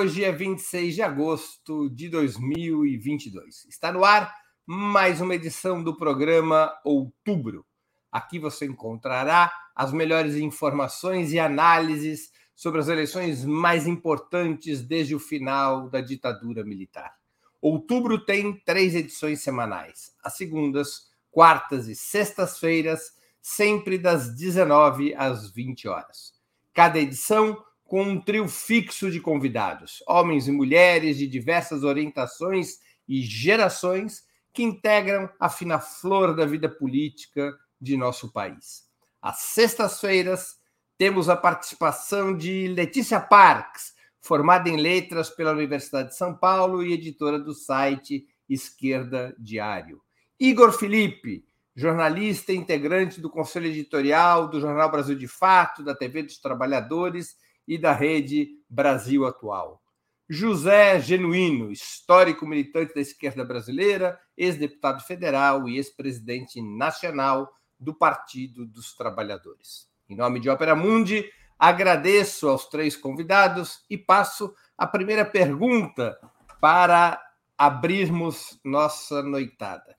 Hoje é 26 de agosto de 2022. Está no ar mais uma edição do programa Outubro. Aqui você encontrará as melhores informações e análises sobre as eleições mais importantes desde o final da ditadura militar. Outubro tem três edições semanais: as segundas, quartas e sextas-feiras, sempre das 19 às 20 horas. Cada edição com um trio fixo de convidados, homens e mulheres de diversas orientações e gerações que integram a fina flor da vida política de nosso país. Às sextas-feiras, temos a participação de Letícia Parks, formada em letras pela Universidade de São Paulo e editora do site Esquerda Diário. Igor Felipe, jornalista integrante do conselho editorial do Jornal Brasil de Fato, da TV dos Trabalhadores e da Rede Brasil Atual. José Genuíno, histórico militante da esquerda brasileira, ex-deputado federal e ex-presidente nacional do Partido dos Trabalhadores. Em nome de Ópera Mundi, agradeço aos três convidados e passo a primeira pergunta para abrirmos nossa noitada.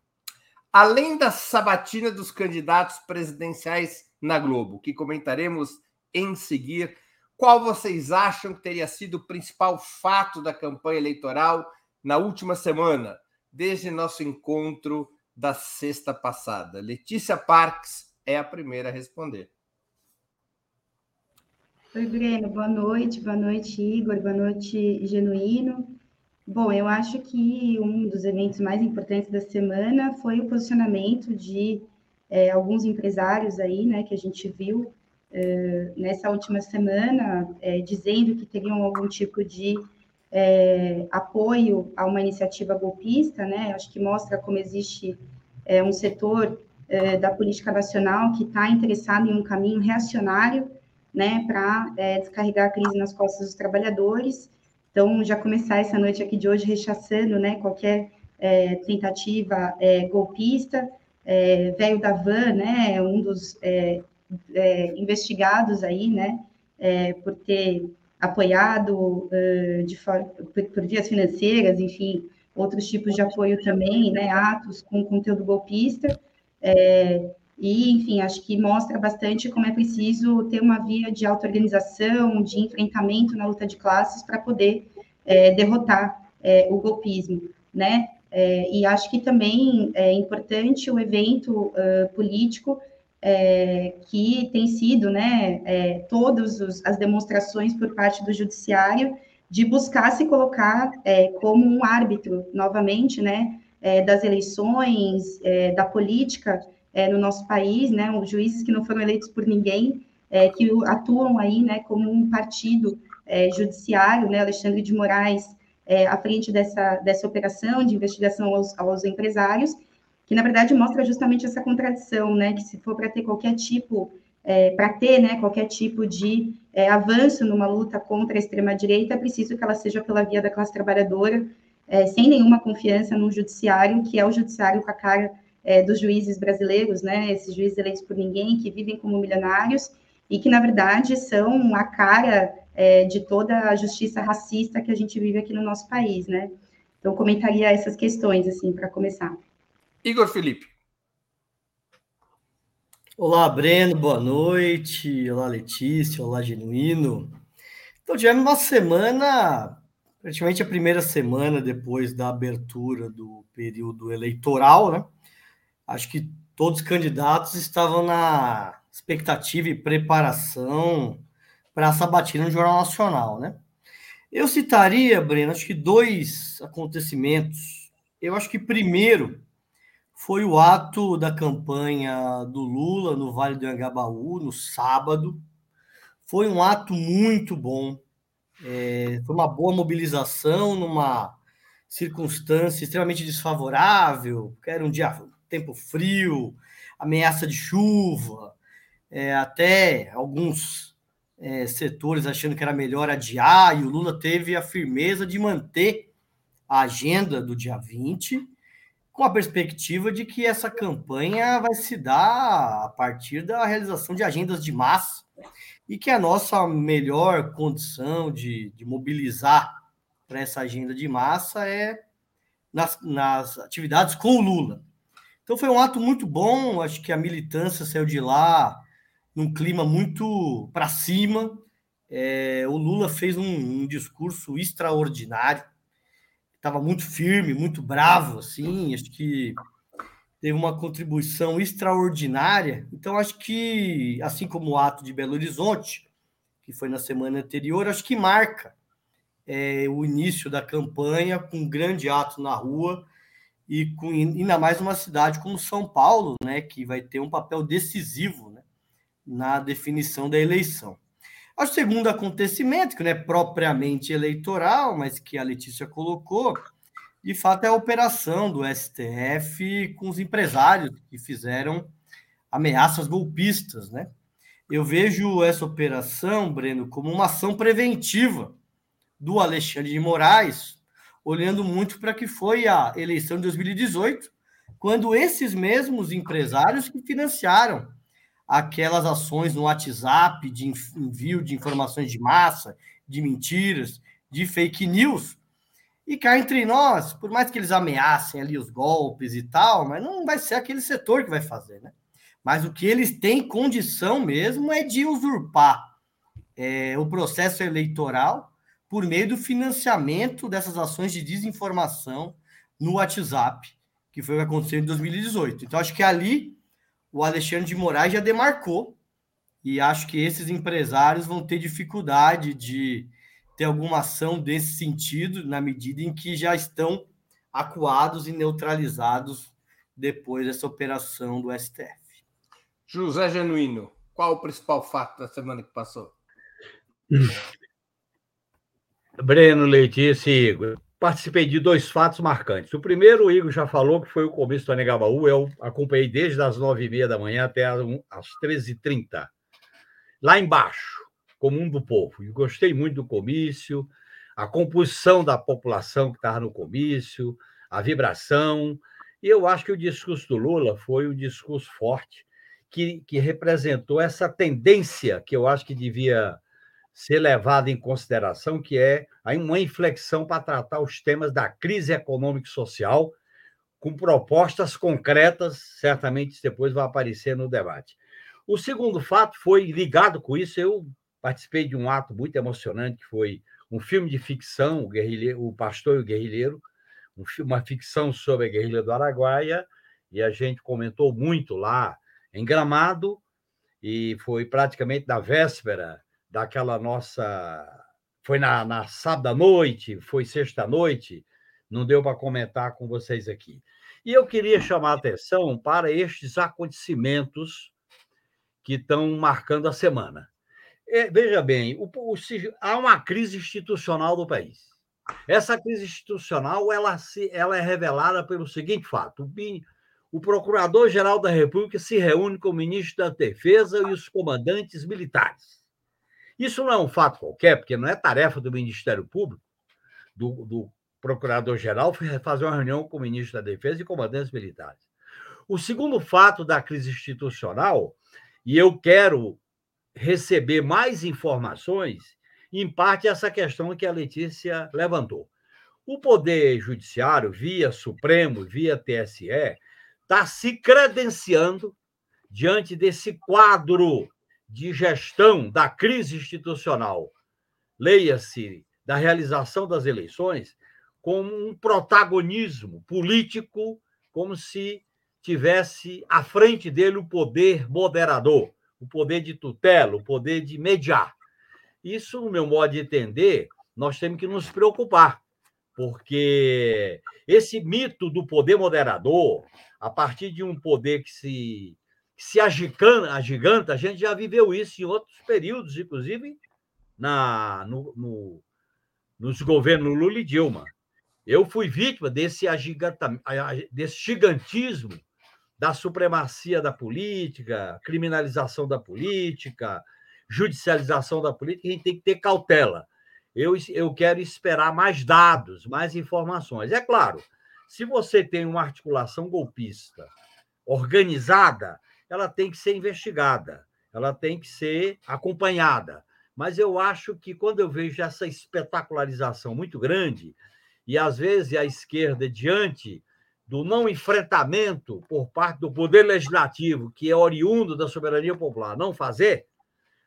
Além da sabatina dos candidatos presidenciais na Globo, que comentaremos em seguir, qual vocês acham que teria sido o principal fato da campanha eleitoral na última semana, desde nosso encontro da sexta passada? Letícia Parks é a primeira a responder. Oi, Breno, boa noite, boa noite, Igor, boa noite, Genuíno. Bom, eu acho que um dos eventos mais importantes da semana foi o posicionamento de é, alguns empresários aí, né, que a gente viu é, nessa última semana, é, dizendo que teriam algum tipo de é, apoio a uma iniciativa golpista, né? Acho que mostra como existe é, um setor é, da política nacional que está interessado em um caminho reacionário, né, para descarregar a crise nas costas dos trabalhadores então, já começar essa noite aqui de hoje rechaçando né, qualquer tentativa golpista. Velho da Van, né, um dos é, investigados aí, né, é, por ter apoiado uh, de por, por, vias financeiras, enfim, outros tipos de apoio também, né, atos com conteúdo golpista. É, e, enfim, acho que mostra bastante como é preciso ter uma via de auto-organização, de enfrentamento na luta de classes para poder é, derrotar é, o golpismo, né? É, e acho que também é importante o evento uh, político é, que tem sido, né, é, todas as demonstrações por parte do judiciário de buscar se colocar é, como um árbitro novamente, né, é, das eleições, é, da política, é, no nosso país, né, os juízes que não foram eleitos por ninguém, é, que atuam aí, né, como um partido judiciário, né, Alexandre de Moraes, à frente dessa, dessa operação de investigação aos, aos empresários, que na verdade mostra justamente essa contradição, né, que se for para ter qualquer tipo, é, para ter, né, qualquer tipo de é, avanço numa luta contra a extrema-direita, é preciso que ela seja pela via da classe trabalhadora, sem nenhuma confiança no judiciário, que é o judiciário com a cara é, dos juízes brasileiros, né, esses juízes eleitos por ninguém, que vivem como milionários e que, na verdade, são a cara é, de toda a justiça racista que a gente vive aqui no nosso país, né? Então, comentaria essas questões, assim, para começar. Igor Felipe. Olá, Breno, boa noite. Olá, Letícia. Olá, Genuíno. Então, tivemos uma semana, praticamente a primeira semana depois da abertura do período eleitoral, né? acho que todos os candidatos estavam na expectativa e preparação para essa batida no Jornal Nacional, né? Eu citaria, Breno, acho que dois acontecimentos. Eu acho que primeiro foi o ato da campanha do Lula no Vale do Angabaú, no sábado. Foi um ato muito bom. É, foi uma boa mobilização numa circunstância extremamente desfavorável, era um dia tempo frio, ameaça de chuva, é, até alguns é, setores achando que era melhor adiar, e o Lula teve a firmeza de manter a agenda do dia 20, com a perspectiva de que essa campanha vai se dar a partir da realização de agendas de massa e que a nossa melhor condição de, de mobilizar para essa agenda de massa é nas, nas atividades com o Lula. Então foi um ato muito bom, acho que a militância saiu de lá num clima muito para cima. É, o Lula fez um, um discurso extraordinário, estava muito firme, muito bravo, assim, acho que teve uma contribuição extraordinária. Então, acho que, assim como o ato de Belo Horizonte, que foi na semana anterior, acho que marca é, o início da campanha com um grande ato na rua e com ainda mais uma cidade como São Paulo, né, que vai ter um papel decisivo né, na definição da eleição. O segundo acontecimento, que não é propriamente eleitoral, mas que a Letícia colocou, de fato é a operação do STF com os empresários que fizeram ameaças golpistas, né? Eu vejo essa operação, Breno, como uma ação preventiva do Alexandre de Moraes olhando muito para que foi a eleição de 2018, quando esses mesmos empresários que financiaram aquelas ações no WhatsApp de envio de informações de massa, de mentiras, de fake news. E cá entre nós, por mais que eles ameacem ali os golpes e tal, mas não vai ser aquele setor que vai fazer, né? Mas o que eles têm condição mesmo é de usurpar é, o processo eleitoral por meio do financiamento dessas ações de desinformação no WhatsApp, que foi o que aconteceu em 2018. Então, acho que ali o Alexandre de Moraes já demarcou, e acho que esses empresários vão ter dificuldade de ter alguma ação desse sentido, na medida em que já estão acuados e neutralizados depois dessa operação do STF. José Genuíno, qual o principal fato da semana que passou? Breno, Letícia e Igor. Participei de dois fatos marcantes. O primeiro, o Igor já falou, que foi o começo do Anegabaú. Eu acompanhei desde as nove e meia da manhã até as treze e trinta. Lá embaixo, comum do povo. E gostei muito do comício, a composição da população que estava no comício, a vibração. E eu acho que o discurso do Lula foi um discurso forte, que, que representou essa tendência que eu acho que devia ser levada em consideração, que é uma inflexão para tratar os temas da crise econômica e social, com propostas concretas, certamente depois vai aparecer no debate. O segundo fato foi ligado com isso, eu participei de um ato muito emocionante, que foi um filme de ficção, O, o Pastor e o Guerrilheiro, uma ficção sobre a guerrilha do Araguaia, e a gente comentou muito lá em Gramado, e foi praticamente na véspera daquela nossa. Foi na, na sábado à noite, foi sexta-noite, não deu para comentar com vocês aqui. E eu queria chamar a atenção para estes acontecimentos que estão marcando a semana. É, veja bem, o, o, há uma crise institucional do país. Essa crise institucional ela, se, ela é revelada pelo seguinte fato: o, o Procurador-Geral da República se reúne com o ministro da Defesa e os comandantes militares. Isso não é um fato qualquer, porque não é tarefa do Ministério Público, do, do Procurador-Geral, fazer uma reunião com o ministro da Defesa e comandantes militares. O segundo fato da crise institucional, e eu quero receber mais informações, em parte essa questão que a Letícia levantou. O Poder Judiciário, via Supremo, via TSE, está se credenciando diante desse quadro de gestão da crise institucional, leia-se da realização das eleições, como um protagonismo político, como se tivesse à frente dele o poder moderador, o poder de tutela, o poder de mediar. Isso, no meu modo de entender, nós temos que nos preocupar, porque esse mito do poder moderador, a partir de um poder que se se agiganta, agiganta, a gente já viveu isso em outros períodos, inclusive na, no, no, nos governos Lula e Dilma. Eu fui vítima desse, desse gigantismo da supremacia da política, criminalização da política, judicialização da política, a gente tem que ter cautela. Eu, eu quero esperar mais dados, mais informações. É claro, se você tem uma articulação golpista organizada, ela tem que ser investigada. ela tem que ser acompanhada. Mas eu acho que quando eu vejo essa espetacularização muito grande, e às vezes a esquerda, diante do não enfrentamento por parte do Poder Legislativo, que é oriundo da soberania popular, não fazer,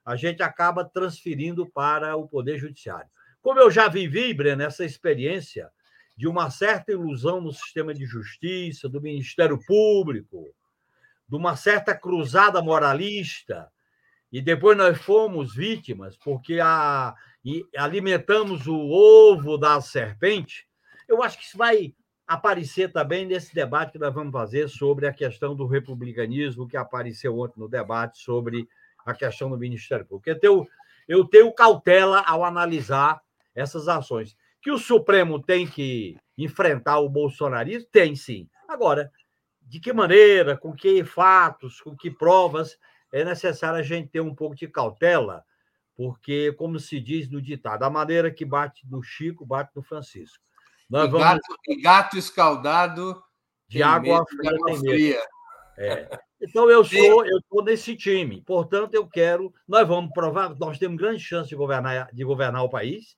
a gente acaba transferindo para o Poder Judiciário. Como eu já vivi, Breno, essa experiência de uma certa ilusão no sistema de justiça, do Ministério Público, de uma certa cruzada moralista, e depois nós fomos vítimas porque a, alimentamos o ovo da serpente, eu acho que isso vai aparecer também nesse debate que nós vamos fazer sobre a questão do republicanismo, que apareceu ontem no debate sobre a questão do Ministério Público. Eu tenho, eu tenho cautela ao analisar essas ações. Que o Supremo tem que enfrentar o bolsonarismo? Tem sim. Agora, de que maneira, com que fatos, com que provas, é necessário a gente ter um pouco de cautela, porque, como se diz no ditado, a maneira que bate no Chico, bate no Francisco. Nós e, vamos... gato, e gato escaldado de água fria. fria. É. Então eu sou, eu estou nesse time. Portanto, eu quero. Nós vamos provar, nós temos grande chance de governar, de governar o país,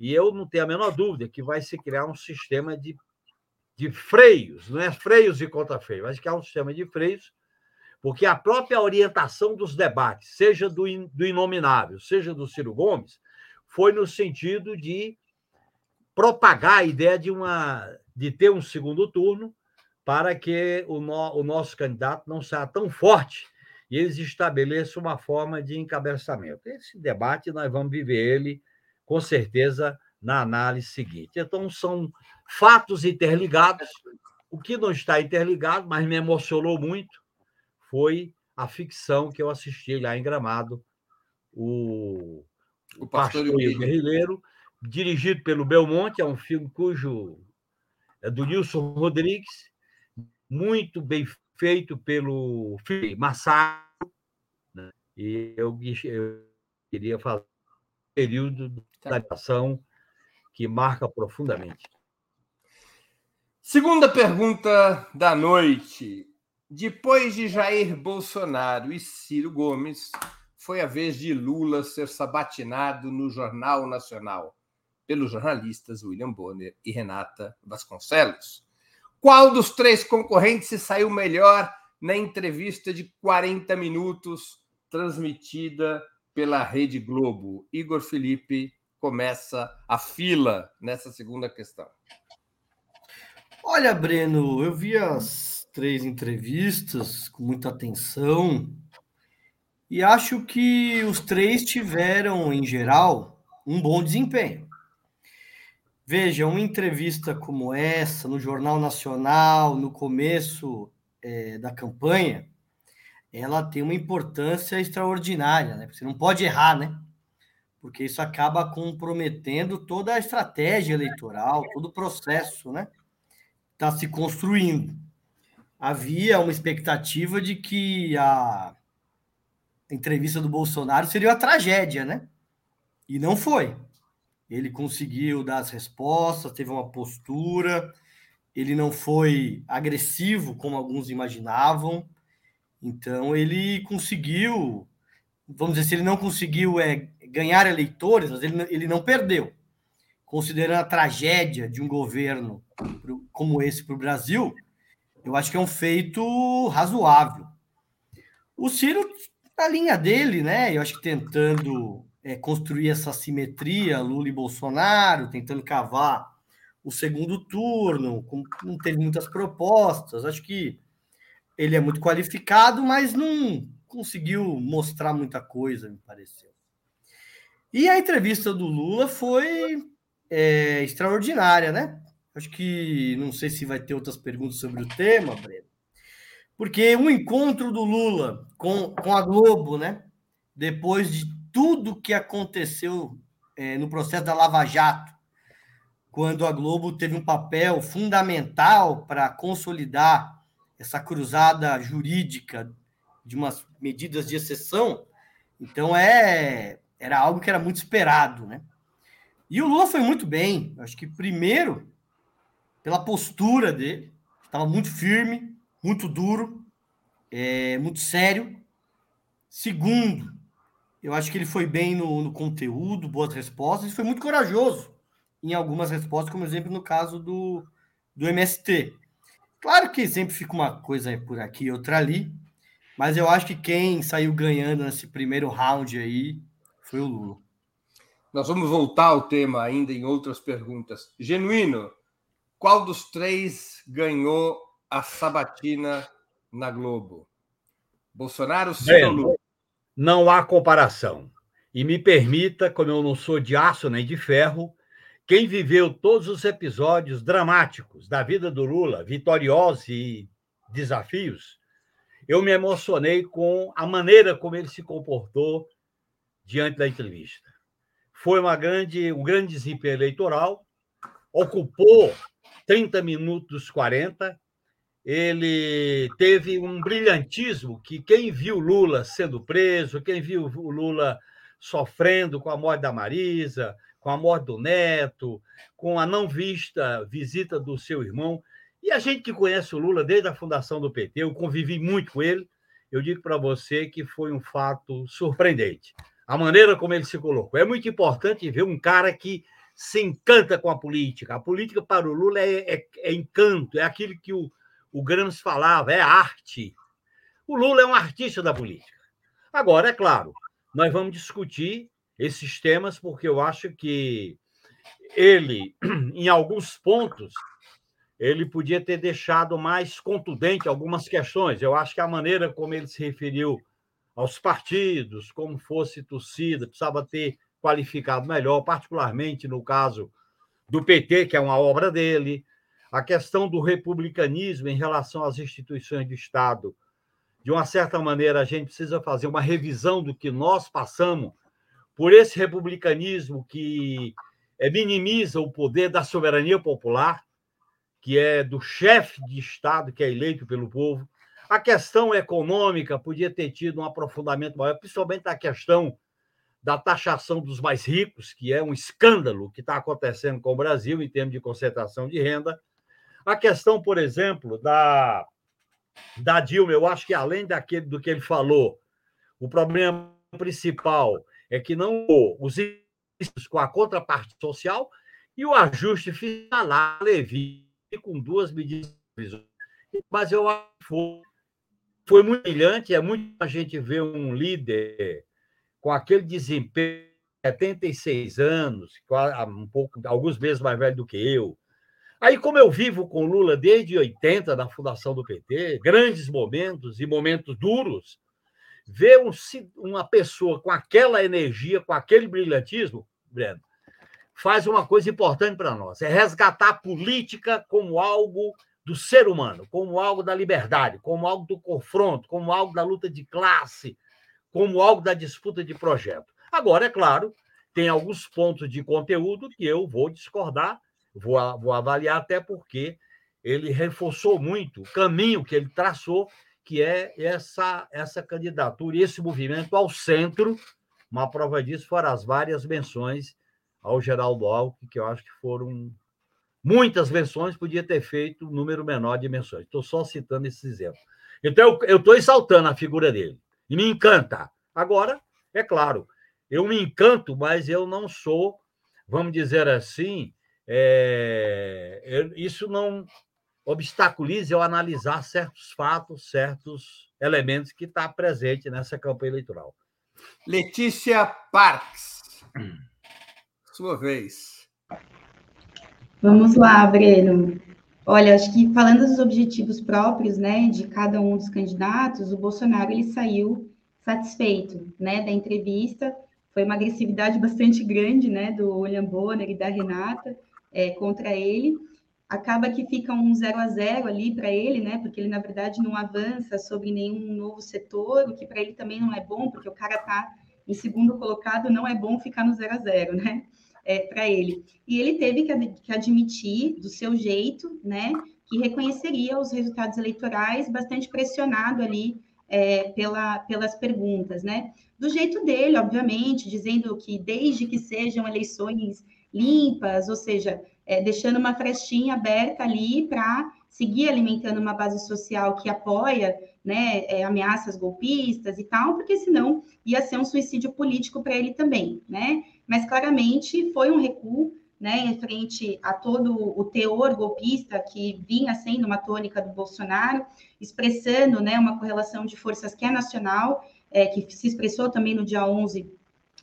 e eu não tenho a menor dúvida que vai se criar um sistema de, de freios, não é freios e contra-freios, mas que é um sistema de freios, porque a própria orientação dos debates, seja do, do Inominável, seja do Ciro Gomes, foi no sentido de propagar a ideia de, uma, de ter um segundo turno para que o, no, o nosso candidato não seja tão forte e eles estabeleçam uma forma de encabeçamento. Esse debate nós vamos viver ele, com certeza, na análise seguinte. Então, são fatos interligados. O que não está interligado, mas me emocionou muito, foi a ficção que eu assisti lá em Gramado, o, o Pastor, Pastor e o Guerrilheiro, dirigido pelo Belmonte, é um filme cujo é do Nilson Rodrigues, muito bem feito pelo Massaro, né? e eu, eu, queria falar um período de ação tá. Que marca profundamente. Segunda pergunta da noite. Depois de Jair Bolsonaro e Ciro Gomes, foi a vez de Lula ser sabatinado no Jornal Nacional pelos jornalistas William Bonner e Renata Vasconcelos. Qual dos três concorrentes se saiu melhor na entrevista de 40 minutos transmitida pela Rede Globo? Igor Felipe começa a fila nessa segunda questão. Olha, Breno, eu vi as três entrevistas com muita atenção e acho que os três tiveram, em geral, um bom desempenho. Veja, uma entrevista como essa, no Jornal Nacional, no começo é, da campanha, ela tem uma importância extraordinária, né? Você não pode errar, né? Porque isso acaba comprometendo toda a estratégia eleitoral, todo o processo, né? Está se construindo. Havia uma expectativa de que a entrevista do Bolsonaro seria uma tragédia, né? E não foi. Ele conseguiu dar as respostas, teve uma postura, ele não foi agressivo como alguns imaginavam. Então ele conseguiu, vamos dizer, se ele não conseguiu é, ganhar eleitores, mas ele, ele não perdeu. Considerando a tragédia de um governo como esse para o Brasil, eu acho que é um feito razoável. O Ciro, na linha dele, né? Eu acho que tentando é, construir essa simetria Lula e Bolsonaro, tentando cavar o segundo turno, com, não teve muitas propostas. Acho que ele é muito qualificado, mas não conseguiu mostrar muita coisa, me pareceu. E a entrevista do Lula foi é, extraordinária, né? Acho que não sei se vai ter outras perguntas sobre o tema, Breno. Porque o encontro do Lula com, com a Globo, né? Depois de tudo que aconteceu é, no processo da Lava Jato, quando a Globo teve um papel fundamental para consolidar essa cruzada jurídica de umas medidas de exceção, então é era algo que era muito esperado, né? E o Lula foi muito bem, acho que primeiro pela postura dele, estava muito firme, muito duro, é, muito sério, Segundo, eu acho que ele foi bem no, no conteúdo, boas respostas, e foi muito corajoso em algumas respostas, como exemplo no caso do, do MST. Claro que sempre fica uma coisa por aqui e outra ali, mas eu acho que quem saiu ganhando nesse primeiro round aí foi o Lula. Nós vamos voltar ao tema ainda em outras perguntas. Genuíno, qual dos três ganhou a sabatina na Globo? Bolsonaro, sim ou Lula? Não há comparação. E me permita, como eu não sou de aço nem de ferro, quem viveu todos os episódios dramáticos da vida do Lula, vitoriosos e desafios, eu me emocionei com a maneira como ele se comportou diante da entrevista. Foi uma grande, um grande desempenho eleitoral, ocupou 30 minutos 40. Ele teve um brilhantismo que quem viu Lula sendo preso, quem viu Lula sofrendo com a morte da Marisa, com a morte do neto, com a não vista visita do seu irmão, e a gente que conhece o Lula desde a fundação do PT, eu convivi muito com ele, eu digo para você que foi um fato surpreendente. A maneira como ele se colocou. É muito importante ver um cara que se encanta com a política. A política para o Lula é, é, é encanto, é aquilo que o, o Gramsci falava, é arte. O Lula é um artista da política. Agora, é claro, nós vamos discutir esses temas porque eu acho que ele, em alguns pontos, ele podia ter deixado mais contundente algumas questões. Eu acho que a maneira como ele se referiu aos partidos, como fosse torcida, precisava ter qualificado melhor, particularmente no caso do PT, que é uma obra dele, a questão do republicanismo em relação às instituições do Estado. De uma certa maneira, a gente precisa fazer uma revisão do que nós passamos por esse republicanismo que eh, minimiza o poder da soberania popular que é do chefe de Estado, que é eleito pelo povo. A questão econômica podia ter tido um aprofundamento maior, principalmente a questão da taxação dos mais ricos, que é um escândalo que está acontecendo com o Brasil em termos de concentração de renda. A questão, por exemplo, da, da Dilma, eu acho que além daquele do que ele falou, o problema principal é que não os com a contraparte social e o ajuste fiscal Levi com duas medidas mas eu acho que foi, foi muito brilhante. É muito a gente ver um líder com aquele desempenho, 76 anos, um pouco, alguns meses mais velho do que eu. Aí, como eu vivo com Lula desde 80, na fundação do PT, grandes momentos e momentos duros, ver um, uma pessoa com aquela energia, com aquele brilhantismo, Breno, faz uma coisa importante para nós: é resgatar a política como algo do ser humano, como algo da liberdade, como algo do confronto, como algo da luta de classe, como algo da disputa de projeto. Agora, é claro, tem alguns pontos de conteúdo que eu vou discordar, vou, vou avaliar até porque ele reforçou muito o caminho que ele traçou, que é essa, essa candidatura esse movimento ao centro. Uma prova disso foram as várias menções ao Geraldo Alckmin, que eu acho que foram muitas menções, podia ter feito um número menor de menções. Estou só citando esses exemplos. Então, eu estou exaltando a figura dele. E me encanta. Agora, é claro, eu me encanto, mas eu não sou, vamos dizer assim, é, isso não obstaculiza eu analisar certos fatos, certos elementos que está presente nessa campanha eleitoral. Letícia Parks. Sua vez. Vamos lá, Breno. Olha, acho que falando dos objetivos próprios, né, de cada um dos candidatos, o Bolsonaro ele saiu satisfeito, né, da entrevista. Foi uma agressividade bastante grande, né, do William Bonner e da Renata é, contra ele. Acaba que fica um zero a zero ali para ele, né, porque ele na verdade não avança sobre nenhum novo setor, o que para ele também não é bom, porque o cara está em segundo colocado, não é bom ficar no zero a zero, né? É, para ele. E ele teve que, que admitir, do seu jeito, né, que reconheceria os resultados eleitorais, bastante pressionado ali é, pela, pelas perguntas, né? Do jeito dele, obviamente, dizendo que desde que sejam eleições limpas, ou seja, é, deixando uma frestinha aberta ali para seguir alimentando uma base social que apoia né, é, ameaças golpistas e tal, porque senão ia ser um suicídio político para ele também, né? Mas claramente foi um recuo, né, em frente a todo o teor golpista que vinha sendo uma tônica do Bolsonaro, expressando, né, uma correlação de forças que é nacional, é, que se expressou também no dia 11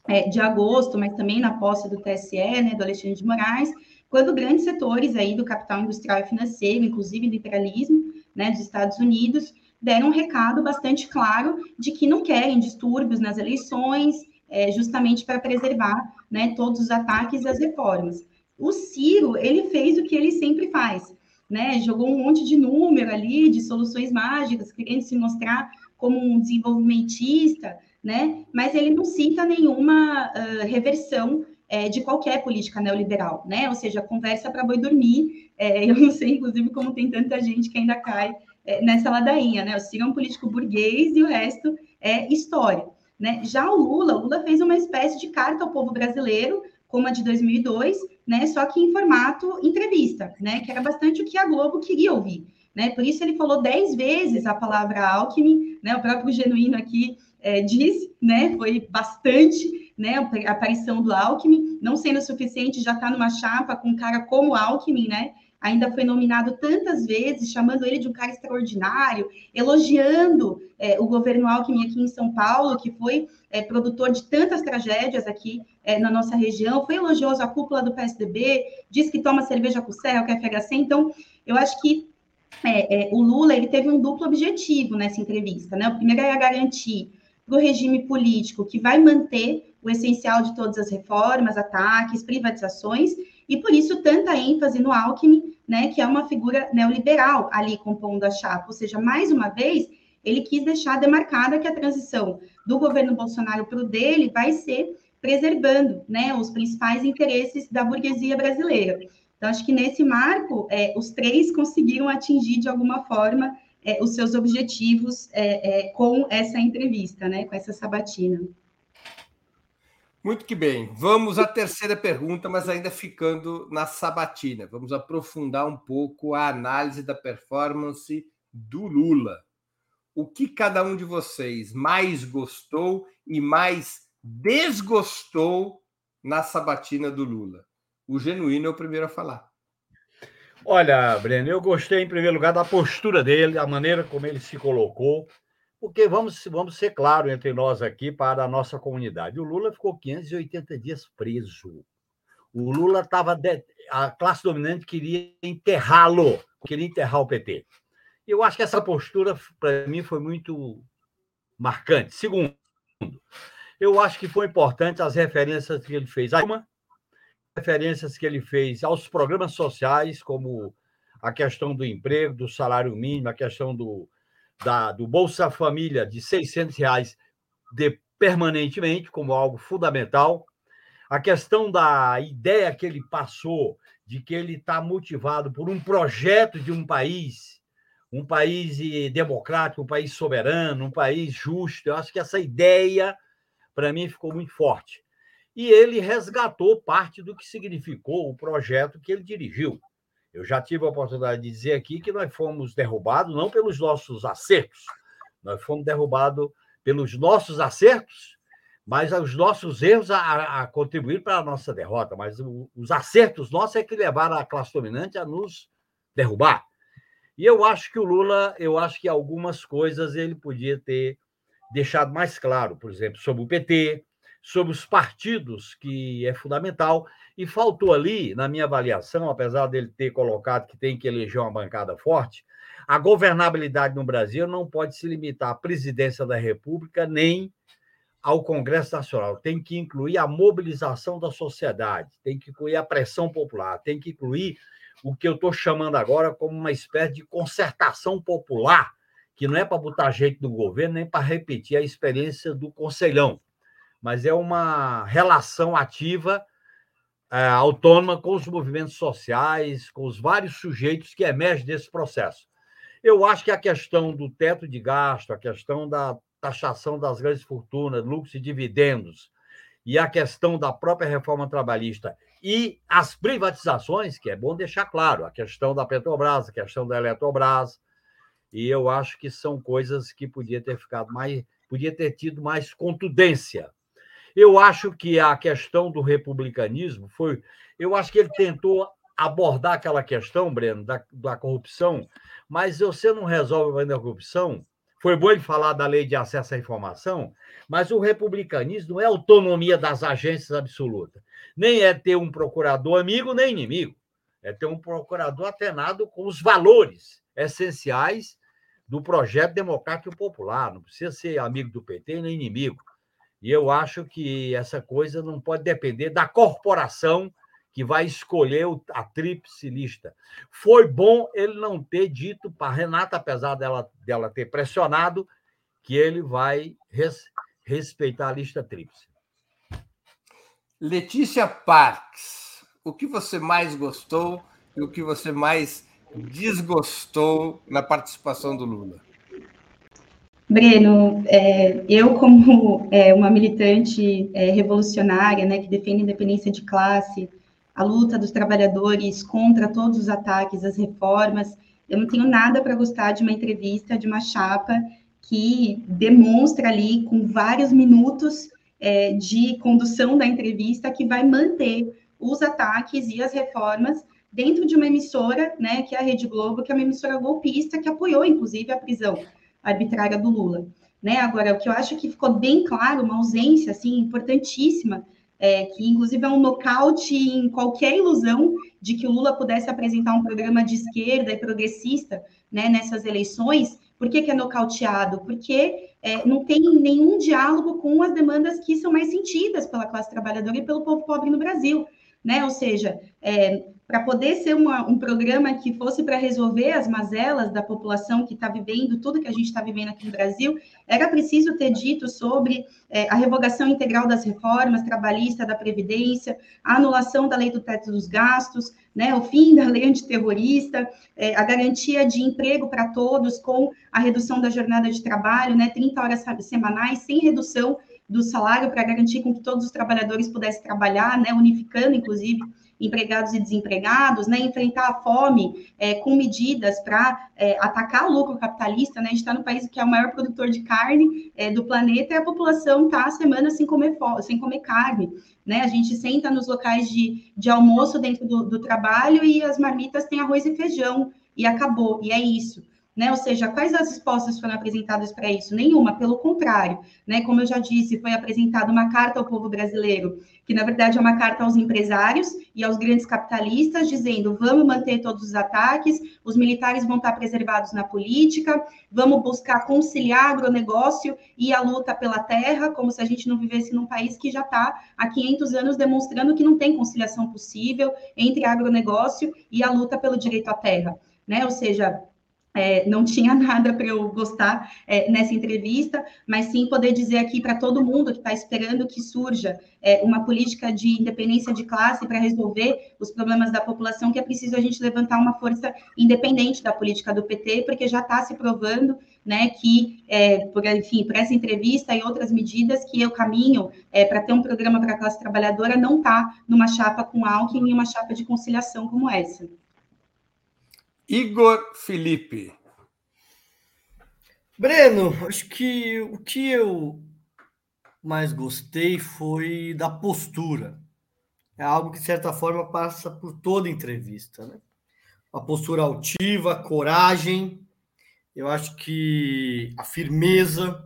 é, de agosto, mas também na posse do TSE, né, do Alexandre de Moraes, quando grandes setores aí do capital industrial e financeiro, inclusive do imperialismo, né, dos Estados Unidos, deram um recado bastante claro de que não querem distúrbios nas eleições, é, justamente para preservar né, todos os ataques e as reformas. O Ciro, ele fez o que ele sempre faz, né? Jogou um monte de número ali, de soluções mágicas, querendo se mostrar como um desenvolvimentista, né? Mas ele não cita nenhuma uh, reversão é, de qualquer política neoliberal, né? Ou seja, conversa para boi dormir. É, eu não sei, inclusive, como tem tanta gente que ainda cai é, nessa ladainha, né? O Ciro é um político burguês e o resto é história. Né? Já o Lula, o Lula fez uma espécie de carta ao povo brasileiro, como a de 2002, né? Só que em formato entrevista, né? Que era bastante o que a Globo queria ouvir, né? Por isso ele falou dez vezes a palavra Alckmin, né? O próprio Genuíno aqui é, disse, né? Foi bastante, né? A aparição do Alckmin, não sendo suficiente, já está numa chapa com um cara como Alckmin, né? Ainda foi nominado tantas vezes, chamando ele de um cara extraordinário, elogiando é, o governo Alckmin aqui em São Paulo, que foi é, produtor de tantas tragédias aqui é, na nossa região, foi elogioso a cúpula do PSDB, diz que toma cerveja com serra, que é FHC, então eu acho que é, é, o Lula ele teve um duplo objetivo nessa entrevista, né? O primeiro é garantir para o regime político que vai manter o essencial de todas as reformas, ataques, privatizações, e por isso tanta ênfase no Alckmin, né, que é uma figura neoliberal ali compondo a chapa. Ou seja, mais uma vez, ele quis deixar demarcada que a transição do governo Bolsonaro para o dele vai ser preservando né, os principais interesses da burguesia brasileira. Então, acho que nesse marco, é, os três conseguiram atingir de alguma forma é, os seus objetivos é, é com essa entrevista, né, com essa sabatina. Muito que bem. Vamos à terceira pergunta, mas ainda ficando na sabatina. Vamos aprofundar um pouco a análise da performance do Lula. O que cada um de vocês mais gostou e mais desgostou na sabatina do Lula? O genuíno é o primeiro a falar. Olha, Breno, eu gostei em primeiro lugar da postura dele, a maneira como ele se colocou. Porque vamos, vamos ser claros entre nós aqui para a nossa comunidade. O Lula ficou 580 dias preso. O Lula estava. A classe dominante queria enterrá-lo, queria enterrar o PT. Eu acho que essa postura, para mim, foi muito marcante. Segundo, eu acho que foi importante as referências que ele fez. Uma, referências que ele fez aos programas sociais, como a questão do emprego, do salário mínimo, a questão do, da, do Bolsa Família de 600 reais de, permanentemente como algo fundamental. A questão da ideia que ele passou de que ele está motivado por um projeto de um país, um país democrático, um país soberano, um país justo. Eu acho que essa ideia, para mim, ficou muito forte. E ele resgatou parte do que significou o projeto que ele dirigiu. Eu já tive a oportunidade de dizer aqui que nós fomos derrubados não pelos nossos acertos, nós fomos derrubados pelos nossos acertos, mas os nossos erros a, a contribuir para a nossa derrota. Mas o, os acertos nossos é que levaram a classe dominante a nos derrubar. E eu acho que o Lula, eu acho que algumas coisas ele podia ter deixado mais claro, por exemplo, sobre o PT, sobre os partidos, que é fundamental, e faltou ali, na minha avaliação, apesar dele ter colocado que tem que eleger uma bancada forte, a governabilidade no Brasil não pode se limitar à presidência da República nem ao Congresso Nacional. Tem que incluir a mobilização da sociedade, tem que incluir a pressão popular, tem que incluir o que eu estou chamando agora como uma espécie de concertação popular, que não é para botar gente no governo, nem para repetir a experiência do Conselhão mas é uma relação ativa, é, autônoma com os movimentos sociais, com os vários sujeitos que emergem desse processo. Eu acho que a questão do teto de gasto, a questão da taxação das grandes fortunas, lucros e dividendos, e a questão da própria reforma trabalhista e as privatizações, que é bom deixar claro, a questão da Petrobras, a questão da Eletrobras, e eu acho que são coisas que podia ter ficado mais, podia ter tido mais contundência. Eu acho que a questão do republicanismo foi, eu acho que ele tentou abordar aquela questão, Breno, da, da corrupção, mas você não resolve a corrupção. Foi bom ele falar da lei de acesso à informação, mas o republicanismo não é autonomia das agências absoluta, nem é ter um procurador amigo nem inimigo, é ter um procurador atenado com os valores essenciais do projeto democrático popular, não precisa ser amigo do PT nem inimigo. E eu acho que essa coisa não pode depender da corporação que vai escolher a tríplice lista. Foi bom ele não ter dito para Renata, apesar dela, dela ter pressionado, que ele vai res, respeitar a lista tríplice. Letícia Parques, o que você mais gostou e o que você mais desgostou na participação do Lula? Breno, é, eu como é, uma militante é, revolucionária, né, que defende a independência de classe, a luta dos trabalhadores contra todos os ataques, as reformas, eu não tenho nada para gostar de uma entrevista de uma chapa que demonstra ali com vários minutos é, de condução da entrevista que vai manter os ataques e as reformas dentro de uma emissora, né, que é a Rede Globo, que é uma emissora golpista que apoiou, inclusive, a prisão arbitrária do Lula. Né? Agora, o que eu acho que ficou bem claro, uma ausência assim importantíssima, é, que inclusive é um nocaute em qualquer ilusão de que o Lula pudesse apresentar um programa de esquerda e progressista né, nessas eleições. Por que, que é nocauteado? Porque é, não tem nenhum diálogo com as demandas que são mais sentidas pela classe trabalhadora e pelo povo pobre no Brasil. Né? Ou seja, é, para poder ser uma, um programa que fosse para resolver as mazelas da população que está vivendo tudo que a gente está vivendo aqui no Brasil, era preciso ter dito sobre é, a revogação integral das reformas trabalhista da Previdência, a anulação da lei do teto dos gastos, né, o fim da lei antiterrorista, é, a garantia de emprego para todos com a redução da jornada de trabalho, né, 30 horas semanais, sem redução do salário para garantir com que todos os trabalhadores pudessem trabalhar, né, unificando, inclusive, empregados e desempregados, né, enfrentar a fome é, com medidas para é, atacar o lucro capitalista, né, a gente está no país que é o maior produtor de carne é, do planeta e a população está a semana sem comer, sem comer carne, né, a gente senta nos locais de, de almoço dentro do, do trabalho e as marmitas têm arroz e feijão, e acabou, e é isso né? Ou seja, quais as respostas foram apresentadas para isso? Nenhuma, pelo contrário, né? Como eu já disse, foi apresentada uma carta ao povo brasileiro, que na verdade é uma carta aos empresários e aos grandes capitalistas, dizendo: vamos manter todos os ataques, os militares vão estar preservados na política, vamos buscar conciliar agronegócio e a luta pela terra, como se a gente não vivesse num país que já está há 500 anos demonstrando que não tem conciliação possível entre agronegócio e a luta pelo direito à terra. Né? Ou seja, é, não tinha nada para eu gostar é, nessa entrevista, mas sim poder dizer aqui para todo mundo que está esperando que surja é, uma política de independência de classe para resolver os problemas da população, que é preciso a gente levantar uma força independente da política do PT, porque já está se provando né, que, é, por, enfim, para essa entrevista e outras medidas, que o caminho é, para ter um programa para a classe trabalhadora não está numa chapa com Alckmin e uma chapa de conciliação como essa. Igor Felipe. Breno, acho que o que eu mais gostei foi da postura. É algo que, de certa forma, passa por toda entrevista. Né? A postura altiva, coragem, eu acho que a firmeza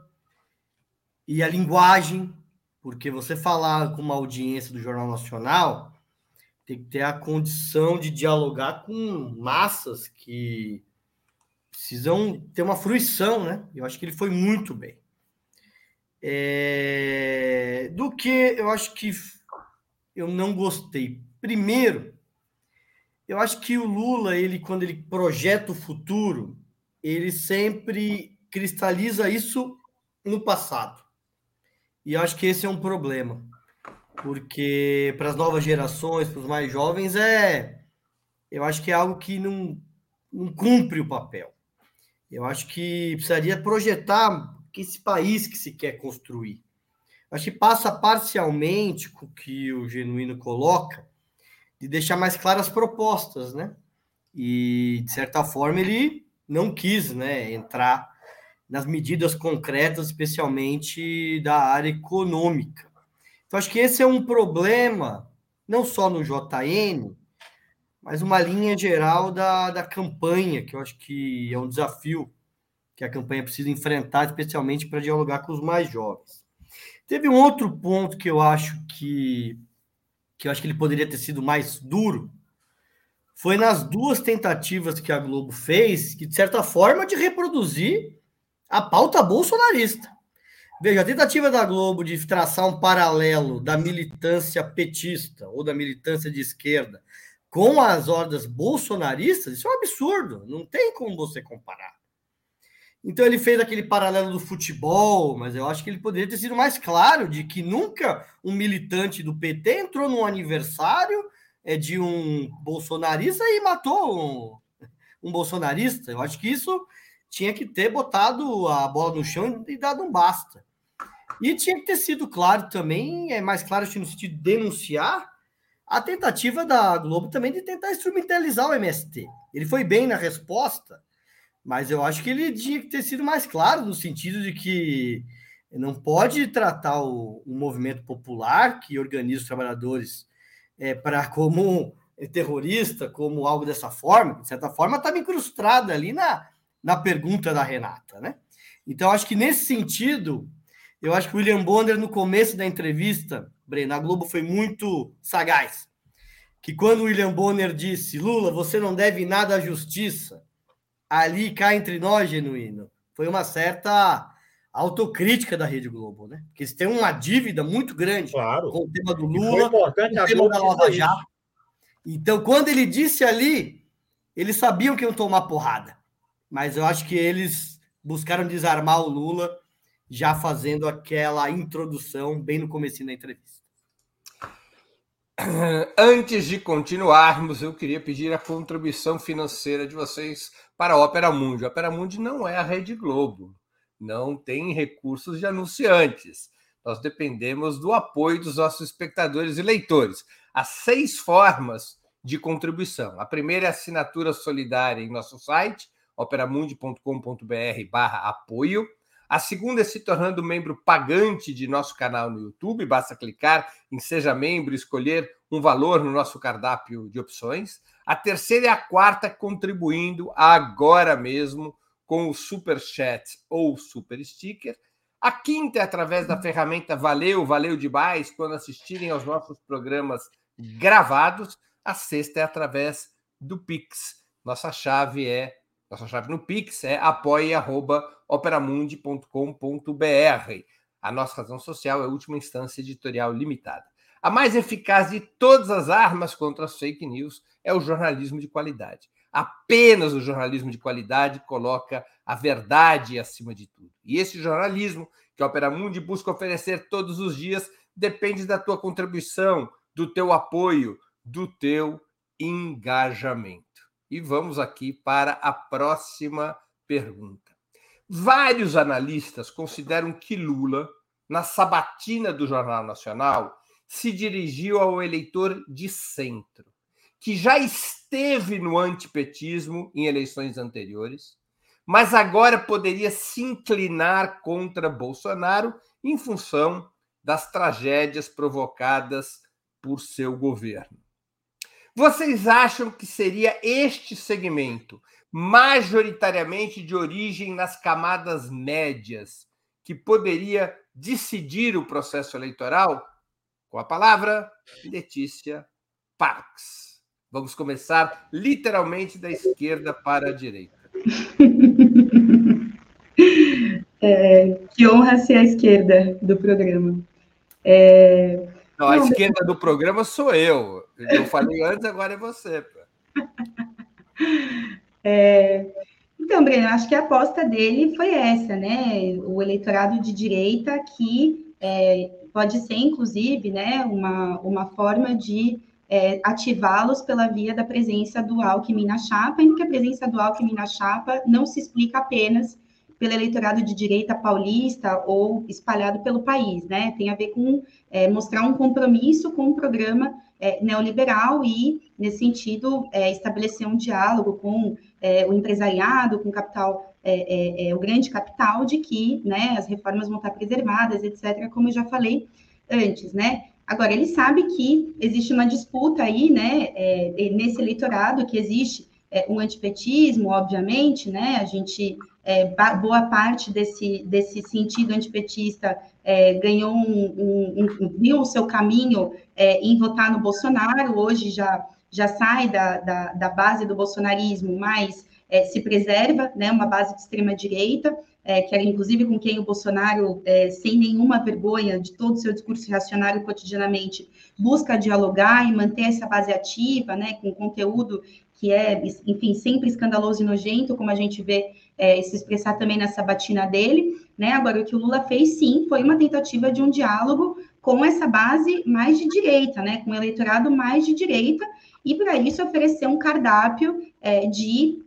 e a linguagem, porque você falar com uma audiência do Jornal Nacional tem que ter a condição de dialogar com massas que precisam ter uma fruição, né? Eu acho que ele foi muito bem. É... Do que eu acho que eu não gostei. Primeiro, eu acho que o Lula, ele quando ele projeta o futuro, ele sempre cristaliza isso no passado. E eu acho que esse é um problema porque para as novas gerações, para os mais jovens, é. Eu acho que é algo que não, não cumpre o papel. Eu acho que precisaria projetar esse país que se quer construir. acho que passa parcialmente com o que o Genuíno coloca, de deixar mais claras as propostas, né? E, de certa forma, ele não quis né, entrar nas medidas concretas, especialmente da área econômica. Então, acho que esse é um problema, não só no JN, mas uma linha geral da, da campanha, que eu acho que é um desafio que a campanha precisa enfrentar, especialmente para dialogar com os mais jovens. Teve um outro ponto que eu acho que, que eu acho que ele poderia ter sido mais duro, foi nas duas tentativas que a Globo fez, que de certa forma de reproduzir a pauta bolsonarista. Veja, a tentativa da Globo de traçar um paralelo da militância petista ou da militância de esquerda com as hordas bolsonaristas, isso é um absurdo, não tem como você comparar. Então ele fez aquele paralelo do futebol, mas eu acho que ele poderia ter sido mais claro de que nunca um militante do PT entrou num aniversário é, de um bolsonarista e matou um, um bolsonarista. Eu acho que isso tinha que ter botado a bola no chão e dado um basta. E tinha que ter sido claro também, é mais claro no sentido de denunciar a tentativa da Globo também de tentar instrumentalizar o MST. Ele foi bem na resposta, mas eu acho que ele tinha que ter sido mais claro no sentido de que não pode tratar o, o movimento popular que organiza os trabalhadores é, para como terrorista, como algo dessa forma, de certa forma, estava incrustada ali na, na pergunta da Renata, né? Então, acho que nesse sentido, eu acho que o William Bonner, no começo da entrevista, Breno, a Globo foi muito sagaz. Que quando o William Bonner disse, Lula, você não deve nada à justiça, ali cá entre nós, genuíno, foi uma certa autocrítica da Rede Globo, né? Porque eles têm uma dívida muito grande claro. com o tema do Lula, com o tema da Lava Jato. Então, quando ele disse ali, eles sabiam que iam tomar porrada. Mas eu acho que eles buscaram desarmar o Lula já fazendo aquela introdução bem no começo da entrevista. Antes de continuarmos, eu queria pedir a contribuição financeira de vocês para a Ópera Mundi. A Ópera Mundi não é a Rede Globo, não tem recursos de anunciantes. Nós dependemos do apoio dos nossos espectadores e leitores. Há seis formas de contribuição. A primeira é a assinatura solidária em nosso site, operamundi.com.br/apoio. A segunda é se tornando membro pagante de nosso canal no YouTube. Basta clicar em Seja Membro e escolher um valor no nosso cardápio de opções. A terceira e a quarta, contribuindo agora mesmo com o Super Chat ou Super Sticker. A quinta é através da ferramenta Valeu, Valeu demais, quando assistirem aos nossos programas gravados. A sexta é através do Pix. Nossa chave é nossa chave no Pix é apoia.operamundi.com.br. A nossa razão social é a última instância editorial limitada. A mais eficaz de todas as armas contra as fake news é o jornalismo de qualidade. Apenas o jornalismo de qualidade coloca a verdade acima de tudo. E esse jornalismo que a Opera Mundi busca oferecer todos os dias depende da tua contribuição, do teu apoio, do teu engajamento. E vamos aqui para a próxima pergunta. Vários analistas consideram que Lula, na sabatina do Jornal Nacional, se dirigiu ao eleitor de centro, que já esteve no antipetismo em eleições anteriores, mas agora poderia se inclinar contra Bolsonaro em função das tragédias provocadas por seu governo. Vocês acham que seria este segmento, majoritariamente de origem nas camadas médias, que poderia decidir o processo eleitoral? Com a palavra, Letícia Parks. Vamos começar literalmente da esquerda para a direita. É, que honra ser a esquerda do programa. É, não, a esquerda do programa sou eu. Eu falei antes, agora é você. É, então, Breno, acho que a aposta dele foi essa, né? O eleitorado de direita que é, pode ser, inclusive, né, uma, uma forma de é, ativá-los pela via da presença do Alckmin na chapa, ainda que a presença do Alckmin na chapa não se explica apenas pelo eleitorado de direita paulista ou espalhado pelo país, né? Tem a ver com é, mostrar um compromisso com o programa é, neoliberal e, nesse sentido, é, estabelecer um diálogo com é, o empresariado, com o capital, é, é, o grande capital, de que né, as reformas vão estar preservadas, etc., como eu já falei antes, né? Agora, ele sabe que existe uma disputa aí, né, nesse eleitorado, que existe um antipetismo, obviamente, né? A gente é, boa parte desse, desse sentido antipetista é, ganhou um, um, um, viu o seu caminho é, em votar no Bolsonaro, hoje já, já sai da, da, da base do bolsonarismo, mas é, se preserva, né, uma base de extrema-direita, é, que era inclusive com quem o Bolsonaro, é, sem nenhuma vergonha de todo o seu discurso reacionário cotidianamente, busca dialogar e manter essa base ativa, né, com conteúdo que é, enfim, sempre escandaloso e nojento, como a gente vê é, se expressar também na sabatina dele, né? Agora, o que o Lula fez, sim, foi uma tentativa de um diálogo com essa base mais de direita, né? Com o eleitorado mais de direita, e para isso oferecer um cardápio é, de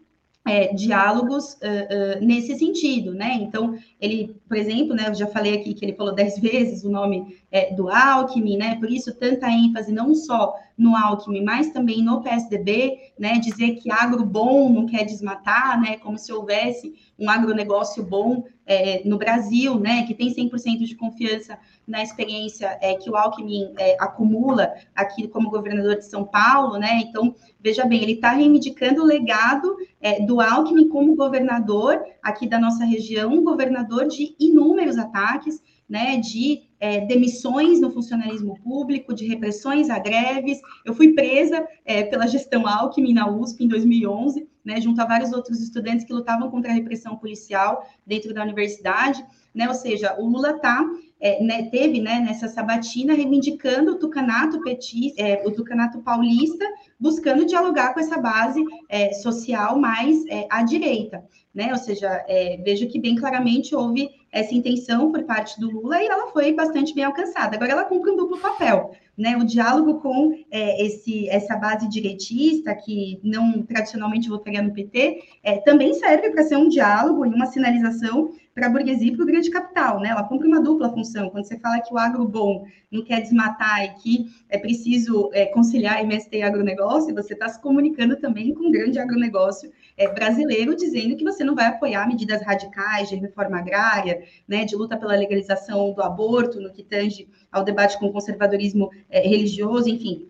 é, diálogos uh, uh, nesse sentido, né? Então, ele, por exemplo, né, eu já falei aqui que ele falou dez vezes o nome é, do Alckmin, né? Por isso, tanta ênfase não só no Alckmin, mas também no PSDB, né? Dizer que agro bom não quer desmatar, né? Como se houvesse um agronegócio bom é, no Brasil, né? Que tem 100% de confiança na experiência é, que o Alckmin é, acumula aqui como governador de São Paulo, né? Então, veja bem, ele está reivindicando o legado é, do Alckmin como governador aqui da nossa região, um governador de inúmeros ataques, né? De é, demissões no funcionalismo público, de repressões a greves. Eu fui presa é, pela gestão Alckmin na USP em 2011, né, junto a vários outros estudantes que lutavam contra a repressão policial dentro da universidade. Né, ou seja, o Lula tá, é, né, teve né, nessa sabatina reivindicando o tucanato petista, é, o tucanato paulista, buscando dialogar com essa base é, social mais é, à direita. Né? Ou seja, vejo que bem claramente houve essa intenção por parte do Lula e ela foi bastante bem alcançada. Agora ela cumpre um duplo papel, né? O diálogo com é, esse, essa base direitista que não tradicionalmente votaria no PT é, também serve para ser um diálogo e uma sinalização para a burguesia e para o grande capital, né? Ela cumpre uma dupla função. Quando você fala que o agro bom não quer desmatar e que é preciso é, conciliar MST e agronegócio, você está se comunicando também com o grande agronegócio é, brasileiro, dizendo que você não vai apoiar medidas radicais de reforma agrária, né, de luta pela legalização do aborto, no que tange ao debate com o conservadorismo é, religioso, enfim,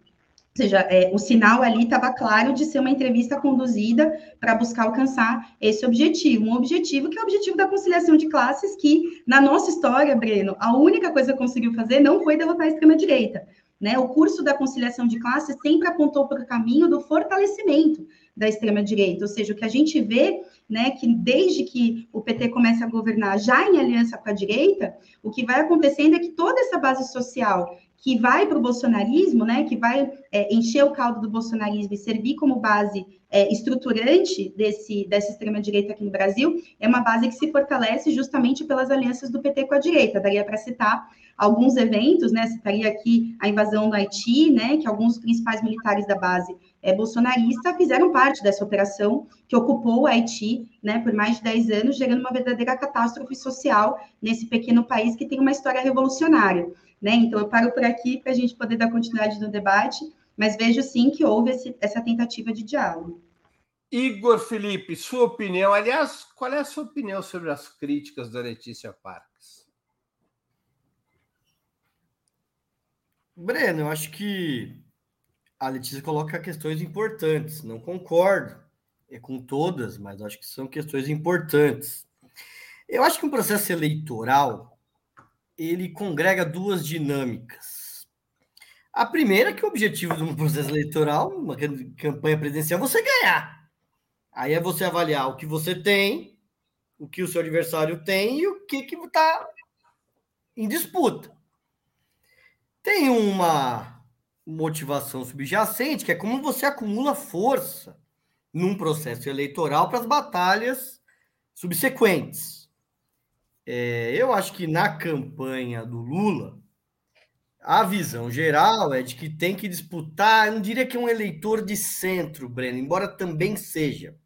ou seja, é, o sinal ali estava claro de ser uma entrevista conduzida para buscar alcançar esse objetivo. Um objetivo que é o objetivo da conciliação de classes, que, na nossa história, Breno, a única coisa que conseguiu fazer não foi derrotar a extrema-direita. Né? O curso da conciliação de classes sempre apontou para o caminho do fortalecimento da extrema-direita, ou seja, o que a gente vê né, que desde que o PT começa a governar já em aliança com a direita, o que vai acontecendo é que toda essa base social que vai para o bolsonarismo, né, que vai é, encher o caldo do bolsonarismo e servir como base é, estruturante desse, dessa extrema-direita aqui no Brasil, é uma base que se fortalece justamente pelas alianças do PT com a direita. Daria para citar alguns eventos, né, citaria aqui a invasão do Haiti, né, que alguns principais militares da base é, bolsonarista fizeram parte dessa operação que ocupou o Haiti né, por mais de 10 anos, gerando uma verdadeira catástrofe social nesse pequeno país que tem uma história revolucionária. Né? Então, eu paro por aqui para a gente poder dar continuidade no debate, mas vejo sim que houve esse, essa tentativa de diálogo. Igor Felipe, sua opinião. Aliás, qual é a sua opinião sobre as críticas da Letícia Parques? Breno, eu acho que a Letícia coloca questões importantes. Não concordo é com todas, mas acho que são questões importantes. Eu acho que um processo eleitoral ele congrega duas dinâmicas. A primeira é que o objetivo de um processo eleitoral, uma campanha presidencial, é você ganhar. Aí é você avaliar o que você tem, o que o seu adversário tem e o que está em disputa. Tem uma motivação subjacente, que é como você acumula força num processo eleitoral para as batalhas subsequentes. É, eu acho que na campanha do Lula, a visão geral é de que tem que disputar, eu não diria que é um eleitor de centro, Breno, embora também seja,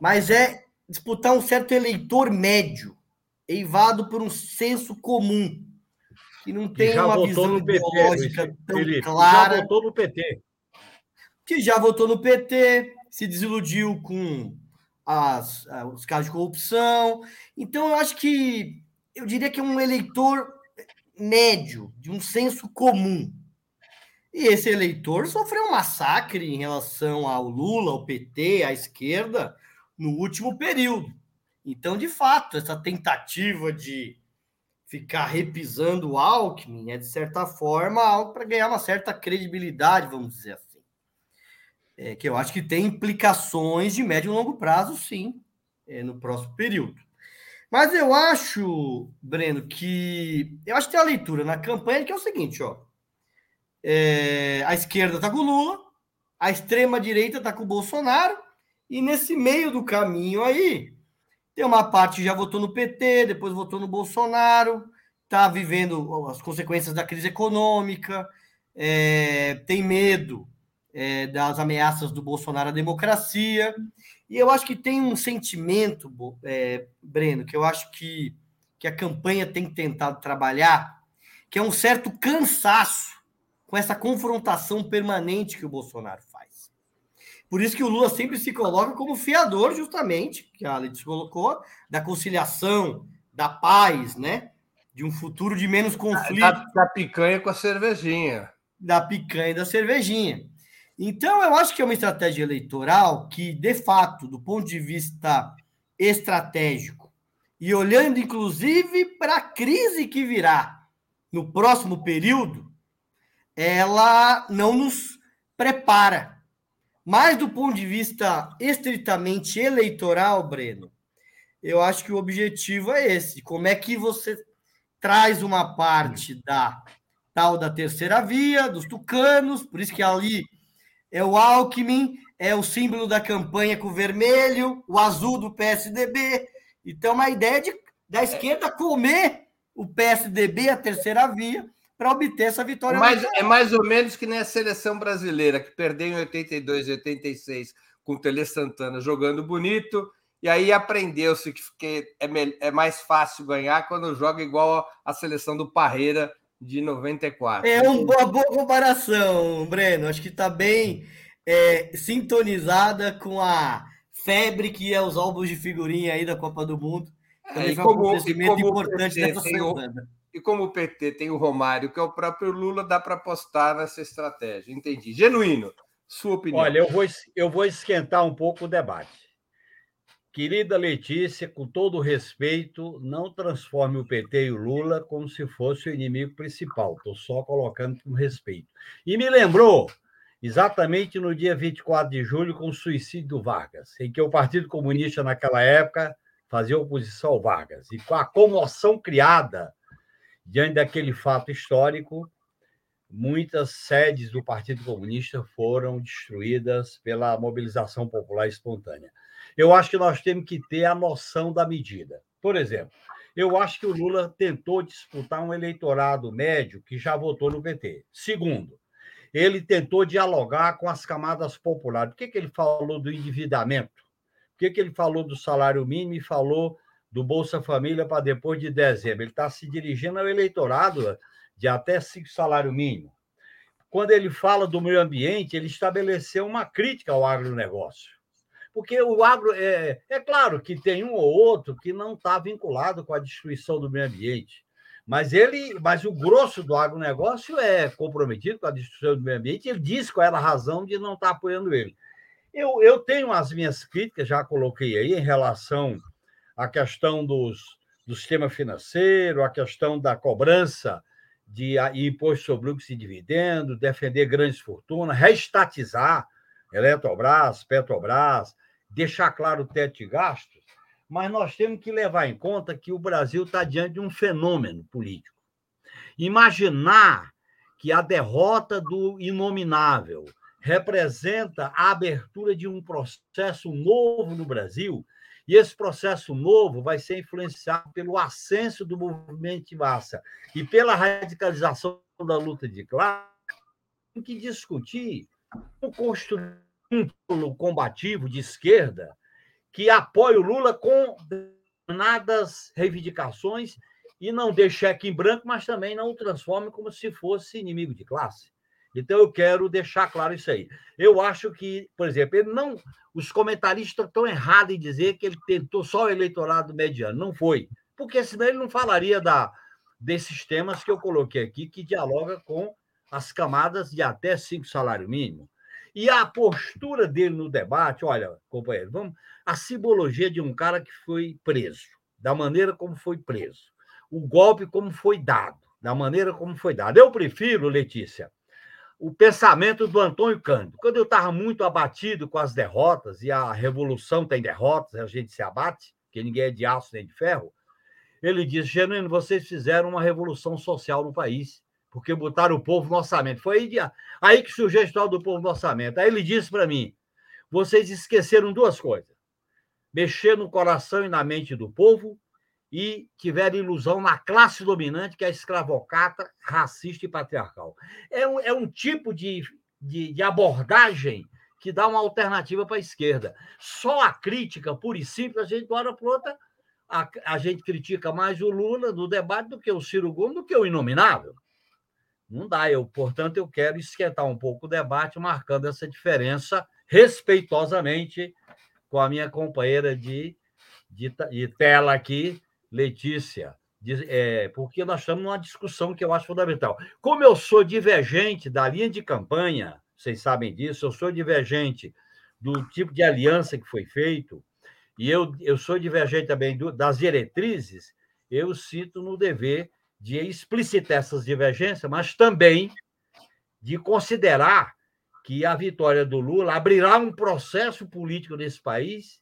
mas é disputar um certo eleitor médio, eivado por um senso comum, que não tem que uma visão ideológica PT, tão Felipe, clara. já votou no PT. Que já votou no PT, se desiludiu com as, os casos de corrupção. Então, eu acho que eu diria que é um eleitor médio, de um senso comum. E esse eleitor sofreu um massacre em relação ao Lula, ao PT, à esquerda, no último período. Então, de fato, essa tentativa de ficar repisando o Alckmin é, de certa forma, algo para ganhar uma certa credibilidade, vamos dizer assim. É, que eu acho que tem implicações de médio e longo prazo, sim, é, no próximo período. Mas eu acho, Breno, que. Eu acho que tem uma leitura na campanha que é o seguinte, ó. É, a esquerda está com o Lula, a extrema-direita está com o Bolsonaro, e nesse meio do caminho aí, tem uma parte que já votou no PT, depois votou no Bolsonaro, está vivendo as consequências da crise econômica, é, tem medo é, das ameaças do Bolsonaro à democracia. E eu acho que tem um sentimento, é, Breno, que eu acho que, que a campanha tem tentado trabalhar, que é um certo cansaço com essa confrontação permanente que o Bolsonaro faz. Por isso que o Lula sempre se coloca como fiador, justamente, que a Letícia colocou, da conciliação, da paz, né? De um futuro de menos conflito. Da, da picanha com a cervejinha. Da picanha e da cervejinha. Então, eu acho que é uma estratégia eleitoral que, de fato, do ponto de vista estratégico, e olhando inclusive para a crise que virá no próximo período, ela não nos prepara. Mas do ponto de vista estritamente eleitoral, Breno, eu acho que o objetivo é esse: como é que você traz uma parte da tal da terceira via, dos tucanos, por isso que ali é o Alckmin, é o símbolo da campanha com o vermelho, o azul do PSDB. Então, uma ideia de, da esquerda comer o PSDB, a terceira via, para obter essa vitória. Mas, é mais ou menos que nem a seleção brasileira, que perdeu em 82 e 86 com o Tele Santana jogando bonito, e aí aprendeu-se que é, é mais fácil ganhar quando joga igual a seleção do Parreira de 94. É uma boa comparação, Breno. Acho que está bem é, sintonizada com a febre que é os álbuns de figurinha aí da Copa do Mundo. É, e, como, um e, como importante semana. E como o PT tem o Romário, que é o próprio Lula, dá para apostar nessa estratégia. Entendi. Genuíno, sua opinião. Olha, eu vou, eu vou esquentar um pouco o debate. Querida Letícia, com todo respeito, não transforme o PT e o Lula como se fosse o inimigo principal. Estou só colocando com respeito. E me lembrou exatamente no dia 24 de julho, com o suicídio do Vargas, em que o Partido Comunista, naquela época, fazia oposição ao Vargas. E com a comoção criada Diante daquele fato histórico, muitas sedes do Partido Comunista foram destruídas pela mobilização popular espontânea. Eu acho que nós temos que ter a noção da medida. Por exemplo, eu acho que o Lula tentou disputar um eleitorado médio que já votou no PT. Segundo, ele tentou dialogar com as camadas populares. Por que, que ele falou do endividamento? Por que, que ele falou do salário mínimo e falou do Bolsa Família para depois de dezembro. Ele está se dirigindo ao eleitorado de até cinco salário mínimo. Quando ele fala do meio ambiente, ele estabeleceu uma crítica ao agronegócio. Porque o agro. É, é claro que tem um ou outro que não está vinculado com a destruição do meio ambiente. Mas ele, mas o grosso do agronegócio é comprometido com a destruição do meio ambiente. Ele diz qual era a razão de não estar tá apoiando ele. Eu, eu tenho as minhas críticas, já coloquei aí, em relação a questão dos, do sistema financeiro, a questão da cobrança de imposto sobre lucros e dividendos, defender grandes fortunas, reestatizar Eletrobras, Petrobras, deixar claro o teto de gastos, mas nós temos que levar em conta que o Brasil está diante de um fenômeno político. Imaginar que a derrota do inominável representa a abertura de um processo novo no Brasil e esse processo novo vai ser influenciado pelo ascenso do movimento de massa e pela radicalização da luta de classe. Tem que discutir como construir um combativo de esquerda que apoia o Lula com determinadas reivindicações e não dê cheque em branco, mas também não o transforme como se fosse inimigo de classe. Então eu quero deixar claro isso aí. Eu acho que, por exemplo, ele não, os comentaristas estão errados em dizer que ele tentou só o eleitorado mediano. Não foi, porque senão ele não falaria da, desses temas que eu coloquei aqui, que dialoga com as camadas de até cinco salário mínimo. E a postura dele no debate, olha, companheiro, vamos, a simbologia de um cara que foi preso, da maneira como foi preso, o golpe como foi dado, da maneira como foi dado. Eu prefiro, Letícia, o pensamento do Antônio Cândido. Quando eu estava muito abatido com as derrotas, e a revolução tem derrotas, a gente se abate, que ninguém é de aço nem de ferro, ele disse: Genuíno, vocês fizeram uma revolução social no país, porque botaram o povo no orçamento. Foi aí, aí que surgiu a história do povo no orçamento. Aí ele disse para mim: vocês esqueceram duas coisas: mexer no coração e na mente do povo e tiveram ilusão na classe dominante, que é escravocata, racista e patriarcal. É um, é um tipo de, de, de abordagem que dá uma alternativa para a esquerda. Só a crítica, pura e simples, a gente, de para outra, a, a, gente critica mais o Lula no debate do que o Ciro Gomes, do que o Inominável. Não dá. Eu, portanto, eu quero esquentar um pouco o debate, marcando essa diferença respeitosamente com a minha companheira de, de, de tela aqui, Letícia, é, porque nós estamos numa discussão que eu acho fundamental. Como eu sou divergente da linha de campanha, vocês sabem disso, eu sou divergente do tipo de aliança que foi feito, e eu, eu sou divergente também do, das diretrizes, eu cito no dever de explicitar essas divergências, mas também de considerar que a vitória do Lula abrirá um processo político nesse país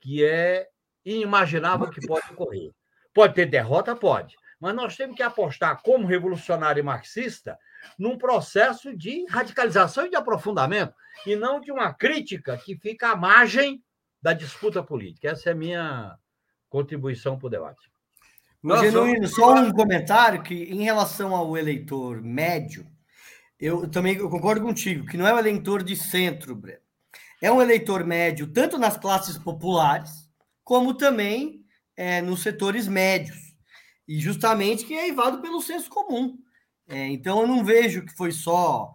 que é inimaginável que pode ocorrer. Pode ter derrota? Pode. Mas nós temos que apostar, como revolucionário marxista, num processo de radicalização e de aprofundamento, e não de uma crítica que fica à margem da disputa política. Essa é a minha contribuição para o debate. Genuíno, só um comentário que, em relação ao eleitor médio, eu também eu concordo contigo, que não é um eleitor de centro, Breno. É um eleitor médio, tanto nas classes populares, como também é, nos setores médios, e justamente que é evado pelo senso comum. É, então, eu não vejo que foi só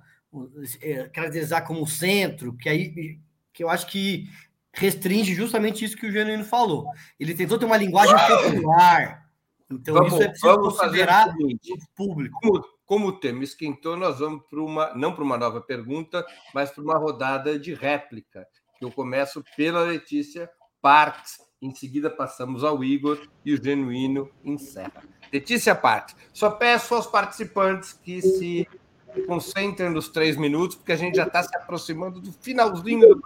é, caracterizar como centro, que aí que eu acho que restringe justamente isso que o Genuíno falou. Ele tentou ter uma linguagem popular. Então, vamos, isso é preciso considerar público. Como, como o tema esquentou, nós vamos para uma, não para uma nova pergunta, mas para uma rodada de réplica. Eu começo pela Letícia Parks em seguida, passamos ao Igor e o Genuíno encerra. Letícia Parte, só peço aos participantes que se concentrem nos três minutos, porque a gente já está se aproximando do finalzinho do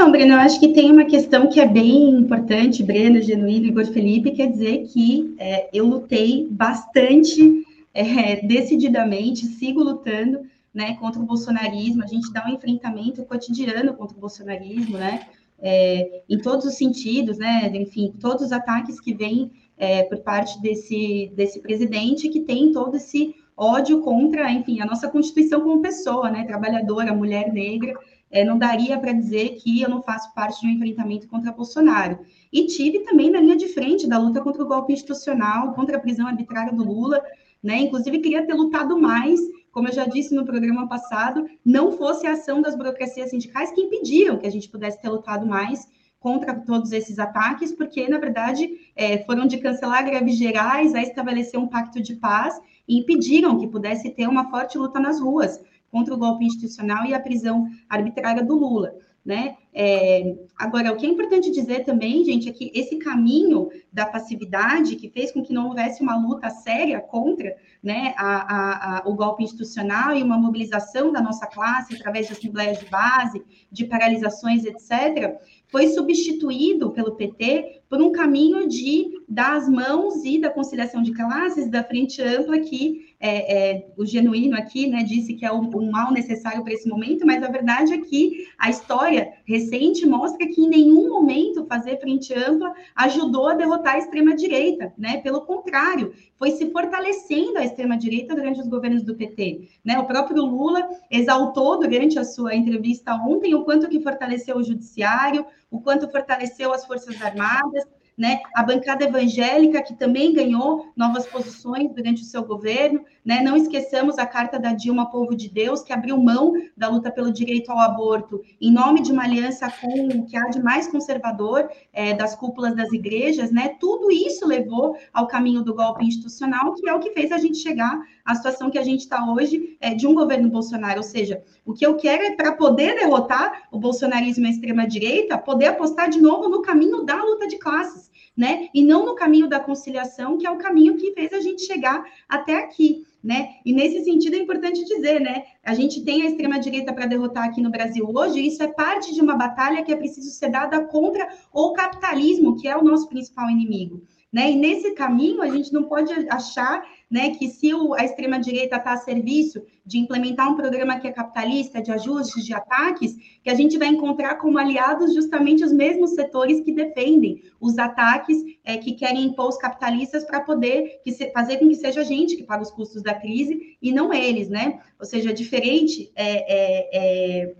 Não, Breno, eu acho que tem uma questão que é bem importante, Breno, Genuíno, Igor Felipe, quer dizer que é, eu lutei bastante, é, decididamente, sigo lutando né, contra o bolsonarismo, a gente dá um enfrentamento cotidiano contra o bolsonarismo, né? é, em todos os sentidos, né? Enfim, todos os ataques que vêm é, por parte desse, desse presidente que tem todo esse ódio contra, enfim, a nossa Constituição como pessoa, né? Trabalhadora, mulher negra. É, não daria para dizer que eu não faço parte de um enfrentamento contra Bolsonaro. E tive também na linha de frente da luta contra o golpe institucional, contra a prisão arbitrária do Lula, né? Inclusive, queria ter lutado mais como eu já disse no programa passado, não fosse a ação das burocracias sindicais que impediram que a gente pudesse ter lutado mais contra todos esses ataques, porque, na verdade, é, foram de cancelar greves gerais a estabelecer um pacto de paz e impediram que pudesse ter uma forte luta nas ruas contra o golpe institucional e a prisão arbitrária do Lula. Né? É, agora, o que é importante dizer também, gente, é que esse caminho da passividade que fez com que não houvesse uma luta séria contra né, a, a, a, o golpe institucional e uma mobilização da nossa classe através de assembleias de base, de paralisações, etc., foi substituído pelo PT por um caminho de dar as mãos e da conciliação de classes da frente ampla que é, é, o genuíno aqui né, disse que é um, um mal necessário para esse momento, mas a verdade é que a história recente mostra que em nenhum momento fazer frente ampla ajudou a derrotar a extrema-direita, né? Pelo contrário, foi se fortalecendo a extrema-direita durante os governos do PT. Né? O próprio Lula exaltou durante a sua entrevista ontem o quanto que fortaleceu o judiciário, o quanto fortaleceu as Forças Armadas, né? A bancada evangélica, que também ganhou novas posições durante o seu governo, né? Não esqueçamos a carta da Dilma Povo de Deus, que abriu mão da luta pelo direito ao aborto em nome de uma aliança com o que há de mais conservador é, das cúpulas das igrejas, né? Tudo isso levou ao caminho do golpe institucional, que é o que fez a gente chegar à situação que a gente está hoje é, de um governo Bolsonaro. Ou seja, o que eu quero é para poder derrotar o bolsonarismo e a extrema-direita, poder apostar de novo no caminho da luta de classes, né? E não no caminho da conciliação, que é o caminho que fez a gente chegar até aqui né? E nesse sentido é importante dizer, né? A gente tem a extrema-direita para derrotar aqui no Brasil hoje, e isso é parte de uma batalha que é preciso ser dada contra o capitalismo, que é o nosso principal inimigo. Né? E nesse caminho, a gente não pode achar né, que se o, a extrema-direita está a serviço de implementar um programa que é capitalista, de ajustes, de ataques, que a gente vai encontrar como aliados justamente os mesmos setores que defendem os ataques é, que querem impor os capitalistas para poder se, fazer com que seja a gente que paga os custos da crise e não eles, né? Ou seja, diferente é, é, é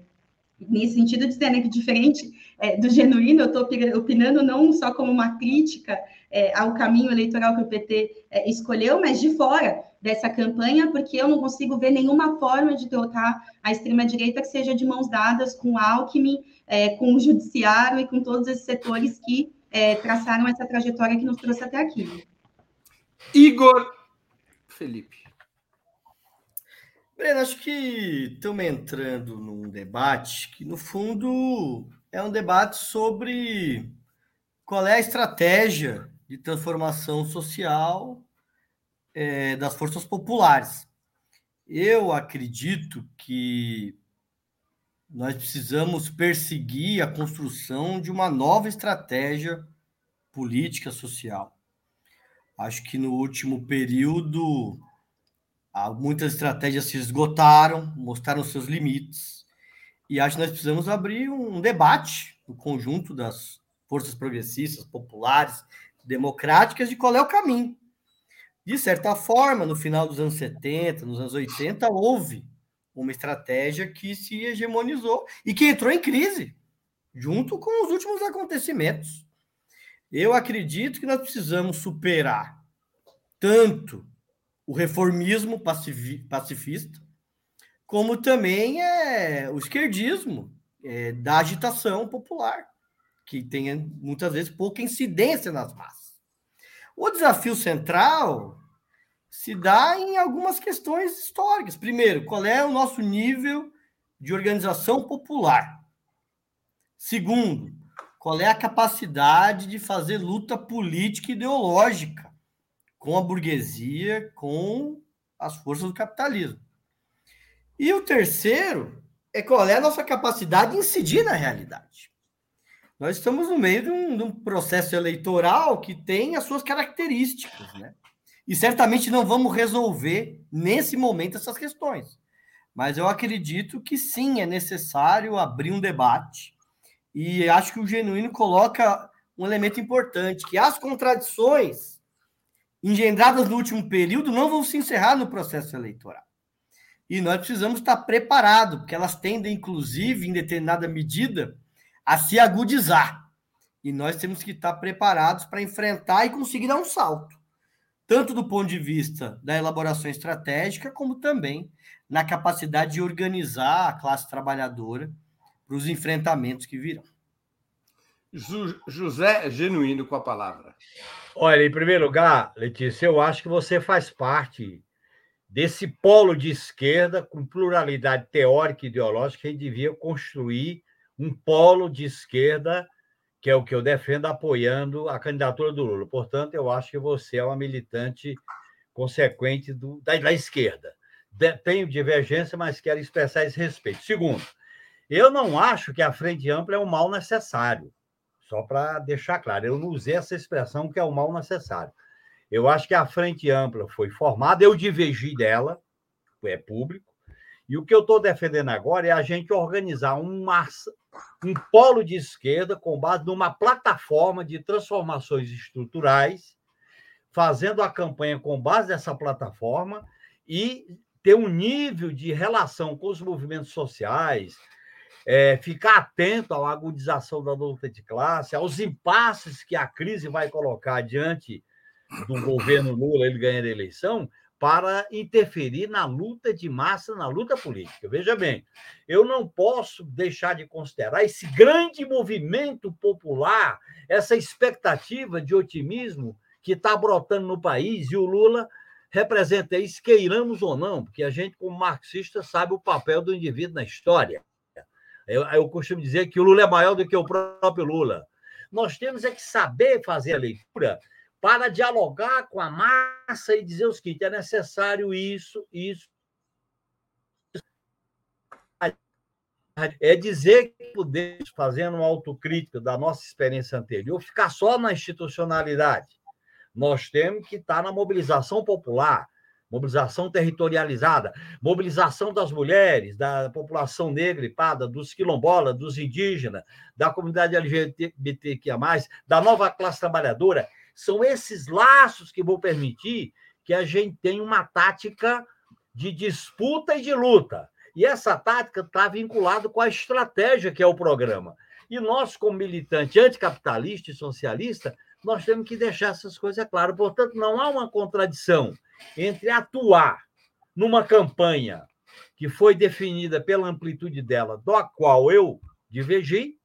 nesse sentido dizer né, que diferente é, do genuíno, eu estou opinando não só como uma crítica é, ao caminho eleitoral que o PT é, escolheu, mas de fora dessa campanha, porque eu não consigo ver nenhuma forma de derrotar a extrema-direita que seja de mãos dadas com Alckmin, é, com o judiciário e com todos esses setores que é, traçaram essa trajetória que nos trouxe até aqui. Igor Felipe. Breno, acho que estamos entrando num debate que, no fundo, é um debate sobre qual é a estratégia de transformação social é, das forças populares. Eu acredito que nós precisamos perseguir a construção de uma nova estratégia política social. Acho que no último período muitas estratégias se esgotaram, mostraram seus limites, e acho que nós precisamos abrir um debate no conjunto das forças progressistas, populares, democráticas de qual é o caminho. De certa forma, no final dos anos 70, nos anos 80, houve uma estratégia que se hegemonizou e que entrou em crise, junto com os últimos acontecimentos. Eu acredito que nós precisamos superar tanto o reformismo pacifista, como também é o esquerdismo é, da agitação popular que tenha muitas vezes pouca incidência nas massas. O desafio central se dá em algumas questões históricas. Primeiro, qual é o nosso nível de organização popular? Segundo, qual é a capacidade de fazer luta política e ideológica com a burguesia, com as forças do capitalismo? E o terceiro é qual é a nossa capacidade de incidir na realidade. Nós estamos no meio de um, de um, processo eleitoral que tem as suas características, né? E certamente não vamos resolver nesse momento essas questões. Mas eu acredito que sim, é necessário abrir um debate. E acho que o Genuíno coloca um elemento importante, que as contradições engendradas no último período não vão se encerrar no processo eleitoral. E nós precisamos estar preparados, porque elas tendem, inclusive, em determinada medida, a se agudizar. E nós temos que estar preparados para enfrentar e conseguir dar um salto, tanto do ponto de vista da elaboração estratégica, como também na capacidade de organizar a classe trabalhadora para os enfrentamentos que virão. José Genuíno com a palavra. Olha, em primeiro lugar, Letícia, eu acho que você faz parte desse polo de esquerda com pluralidade teórica e ideológica que devia construir um polo de esquerda, que é o que eu defendo, apoiando a candidatura do Lula. Portanto, eu acho que você é uma militante consequente do, da, da esquerda. De, tenho divergência, mas quero expressar esse respeito. Segundo, eu não acho que a frente ampla é um mal necessário. só para deixar claro, eu não usei essa expressão que é o mal necessário. Eu acho que a Frente Ampla foi formada, eu divergi dela, é público, e o que eu estou defendendo agora é a gente organizar um polo de esquerda com base numa plataforma de transformações estruturais, fazendo a campanha com base nessa plataforma e ter um nível de relação com os movimentos sociais, é, ficar atento à agudização da luta de classe, aos impasses que a crise vai colocar diante do governo Lula, ele ganhar a eleição, para interferir na luta de massa, na luta política. Veja bem, eu não posso deixar de considerar esse grande movimento popular, essa expectativa de otimismo que está brotando no país, e o Lula representa isso, queiramos ou não, porque a gente, como marxista, sabe o papel do indivíduo na história. Eu, eu costumo dizer que o Lula é maior do que o próprio Lula. Nós temos é que saber fazer a leitura para dialogar com a massa e dizer o seguinte: é necessário isso, isso. É dizer que podemos, fazendo uma autocrítica da nossa experiência anterior, ficar só na institucionalidade. Nós temos que estar na mobilização popular, mobilização territorializada, mobilização das mulheres, da população negra e parda, dos quilombolas, dos indígenas, da comunidade LGBTQIA+, da nova classe trabalhadora. São esses laços que vão permitir que a gente tenha uma tática de disputa e de luta. E essa tática está vinculada com a estratégia que é o programa. E nós, como militante anticapitalista e socialista, nós temos que deixar essas coisas claras. Portanto, não há uma contradição entre atuar numa campanha que foi definida pela amplitude dela, da qual eu divergi,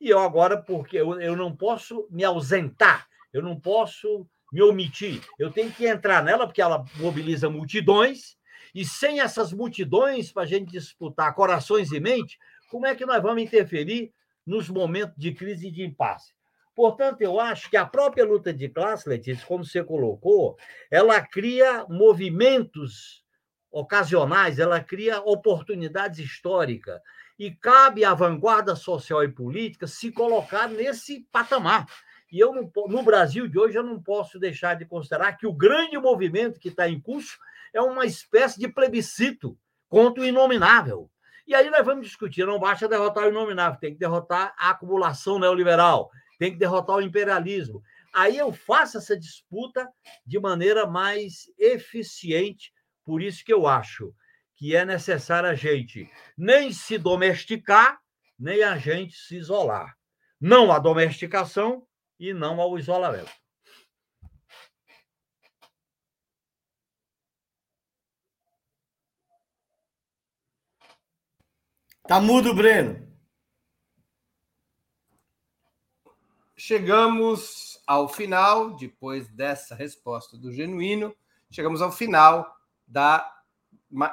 e eu agora, porque eu, eu não posso me ausentar, eu não posso me omitir, eu tenho que entrar nela, porque ela mobiliza multidões, e sem essas multidões, para a gente disputar corações e mente, como é que nós vamos interferir nos momentos de crise e de impasse? Portanto, eu acho que a própria luta de classe, Letícia, como você colocou, ela cria movimentos ocasionais, ela cria oportunidades históricas. E cabe à vanguarda social e política se colocar nesse patamar. E eu não, no Brasil de hoje eu não posso deixar de considerar que o grande movimento que está em curso é uma espécie de plebiscito contra o inominável. E aí nós vamos discutir, não basta derrotar o inominável, tem que derrotar a acumulação neoliberal, tem que derrotar o imperialismo. Aí eu faço essa disputa de maneira mais eficiente, por isso que eu acho que é necessário a gente nem se domesticar, nem a gente se isolar. Não a domesticação e não ao isolamento. Tá mudo, Breno. chegamos ao final, depois dessa resposta do Genuíno, chegamos ao final da,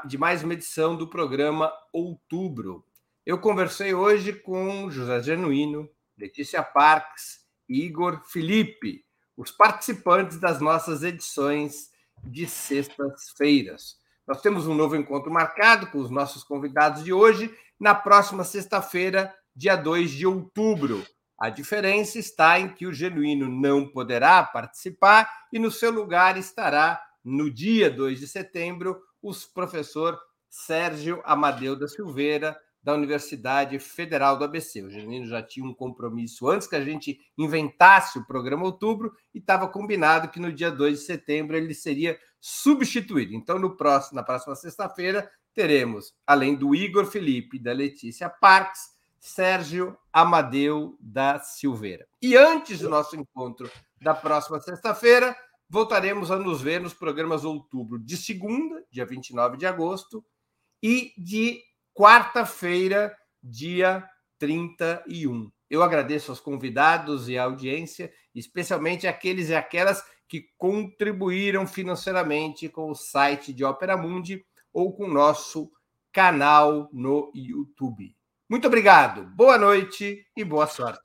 de mais uma edição do programa Outubro. Eu conversei hoje com José Genuíno, Letícia Parques, Igor Felipe, os participantes das nossas edições de sextas-feiras. Nós temos um novo encontro marcado com os nossos convidados de hoje, na próxima sexta-feira, dia 2 de outubro, a diferença está em que o genuíno não poderá participar e no seu lugar estará, no dia 2 de setembro, o professor Sérgio Amadeu da Silveira, da Universidade Federal do ABC. O Genuíno já tinha um compromisso antes que a gente inventasse o programa Outubro e estava combinado que no dia 2 de setembro ele seria substituído. Então, no próximo, na próxima sexta-feira, teremos, além do Igor Felipe e da Letícia Parques, Sérgio Amadeu da Silveira. E antes do nosso encontro da próxima sexta-feira, voltaremos a nos ver nos programas outubro de segunda, dia 29 de agosto, e de quarta-feira, dia 31. Eu agradeço aos convidados e à audiência, especialmente aqueles e aquelas que contribuíram financeiramente com o site de Opera Mundi ou com o nosso canal no YouTube. Muito obrigado, boa noite e boa sorte.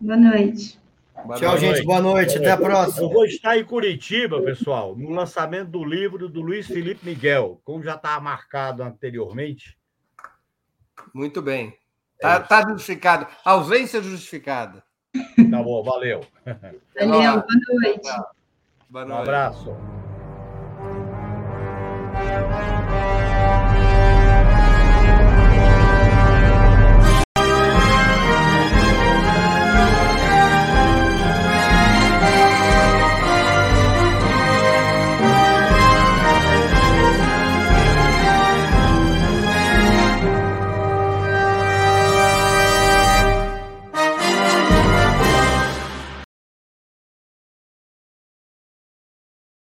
Boa noite. Boa Tchau, noite. gente. Boa noite. Até a próxima. Eu vou estar em Curitiba, pessoal, no lançamento do livro do Luiz Felipe Miguel, como já estava marcado anteriormente. Muito bem. Está é tá, tá justificado. Ausência justificada. Tá bom, valeu. Valeu, boa noite. Boa noite. Um abraço.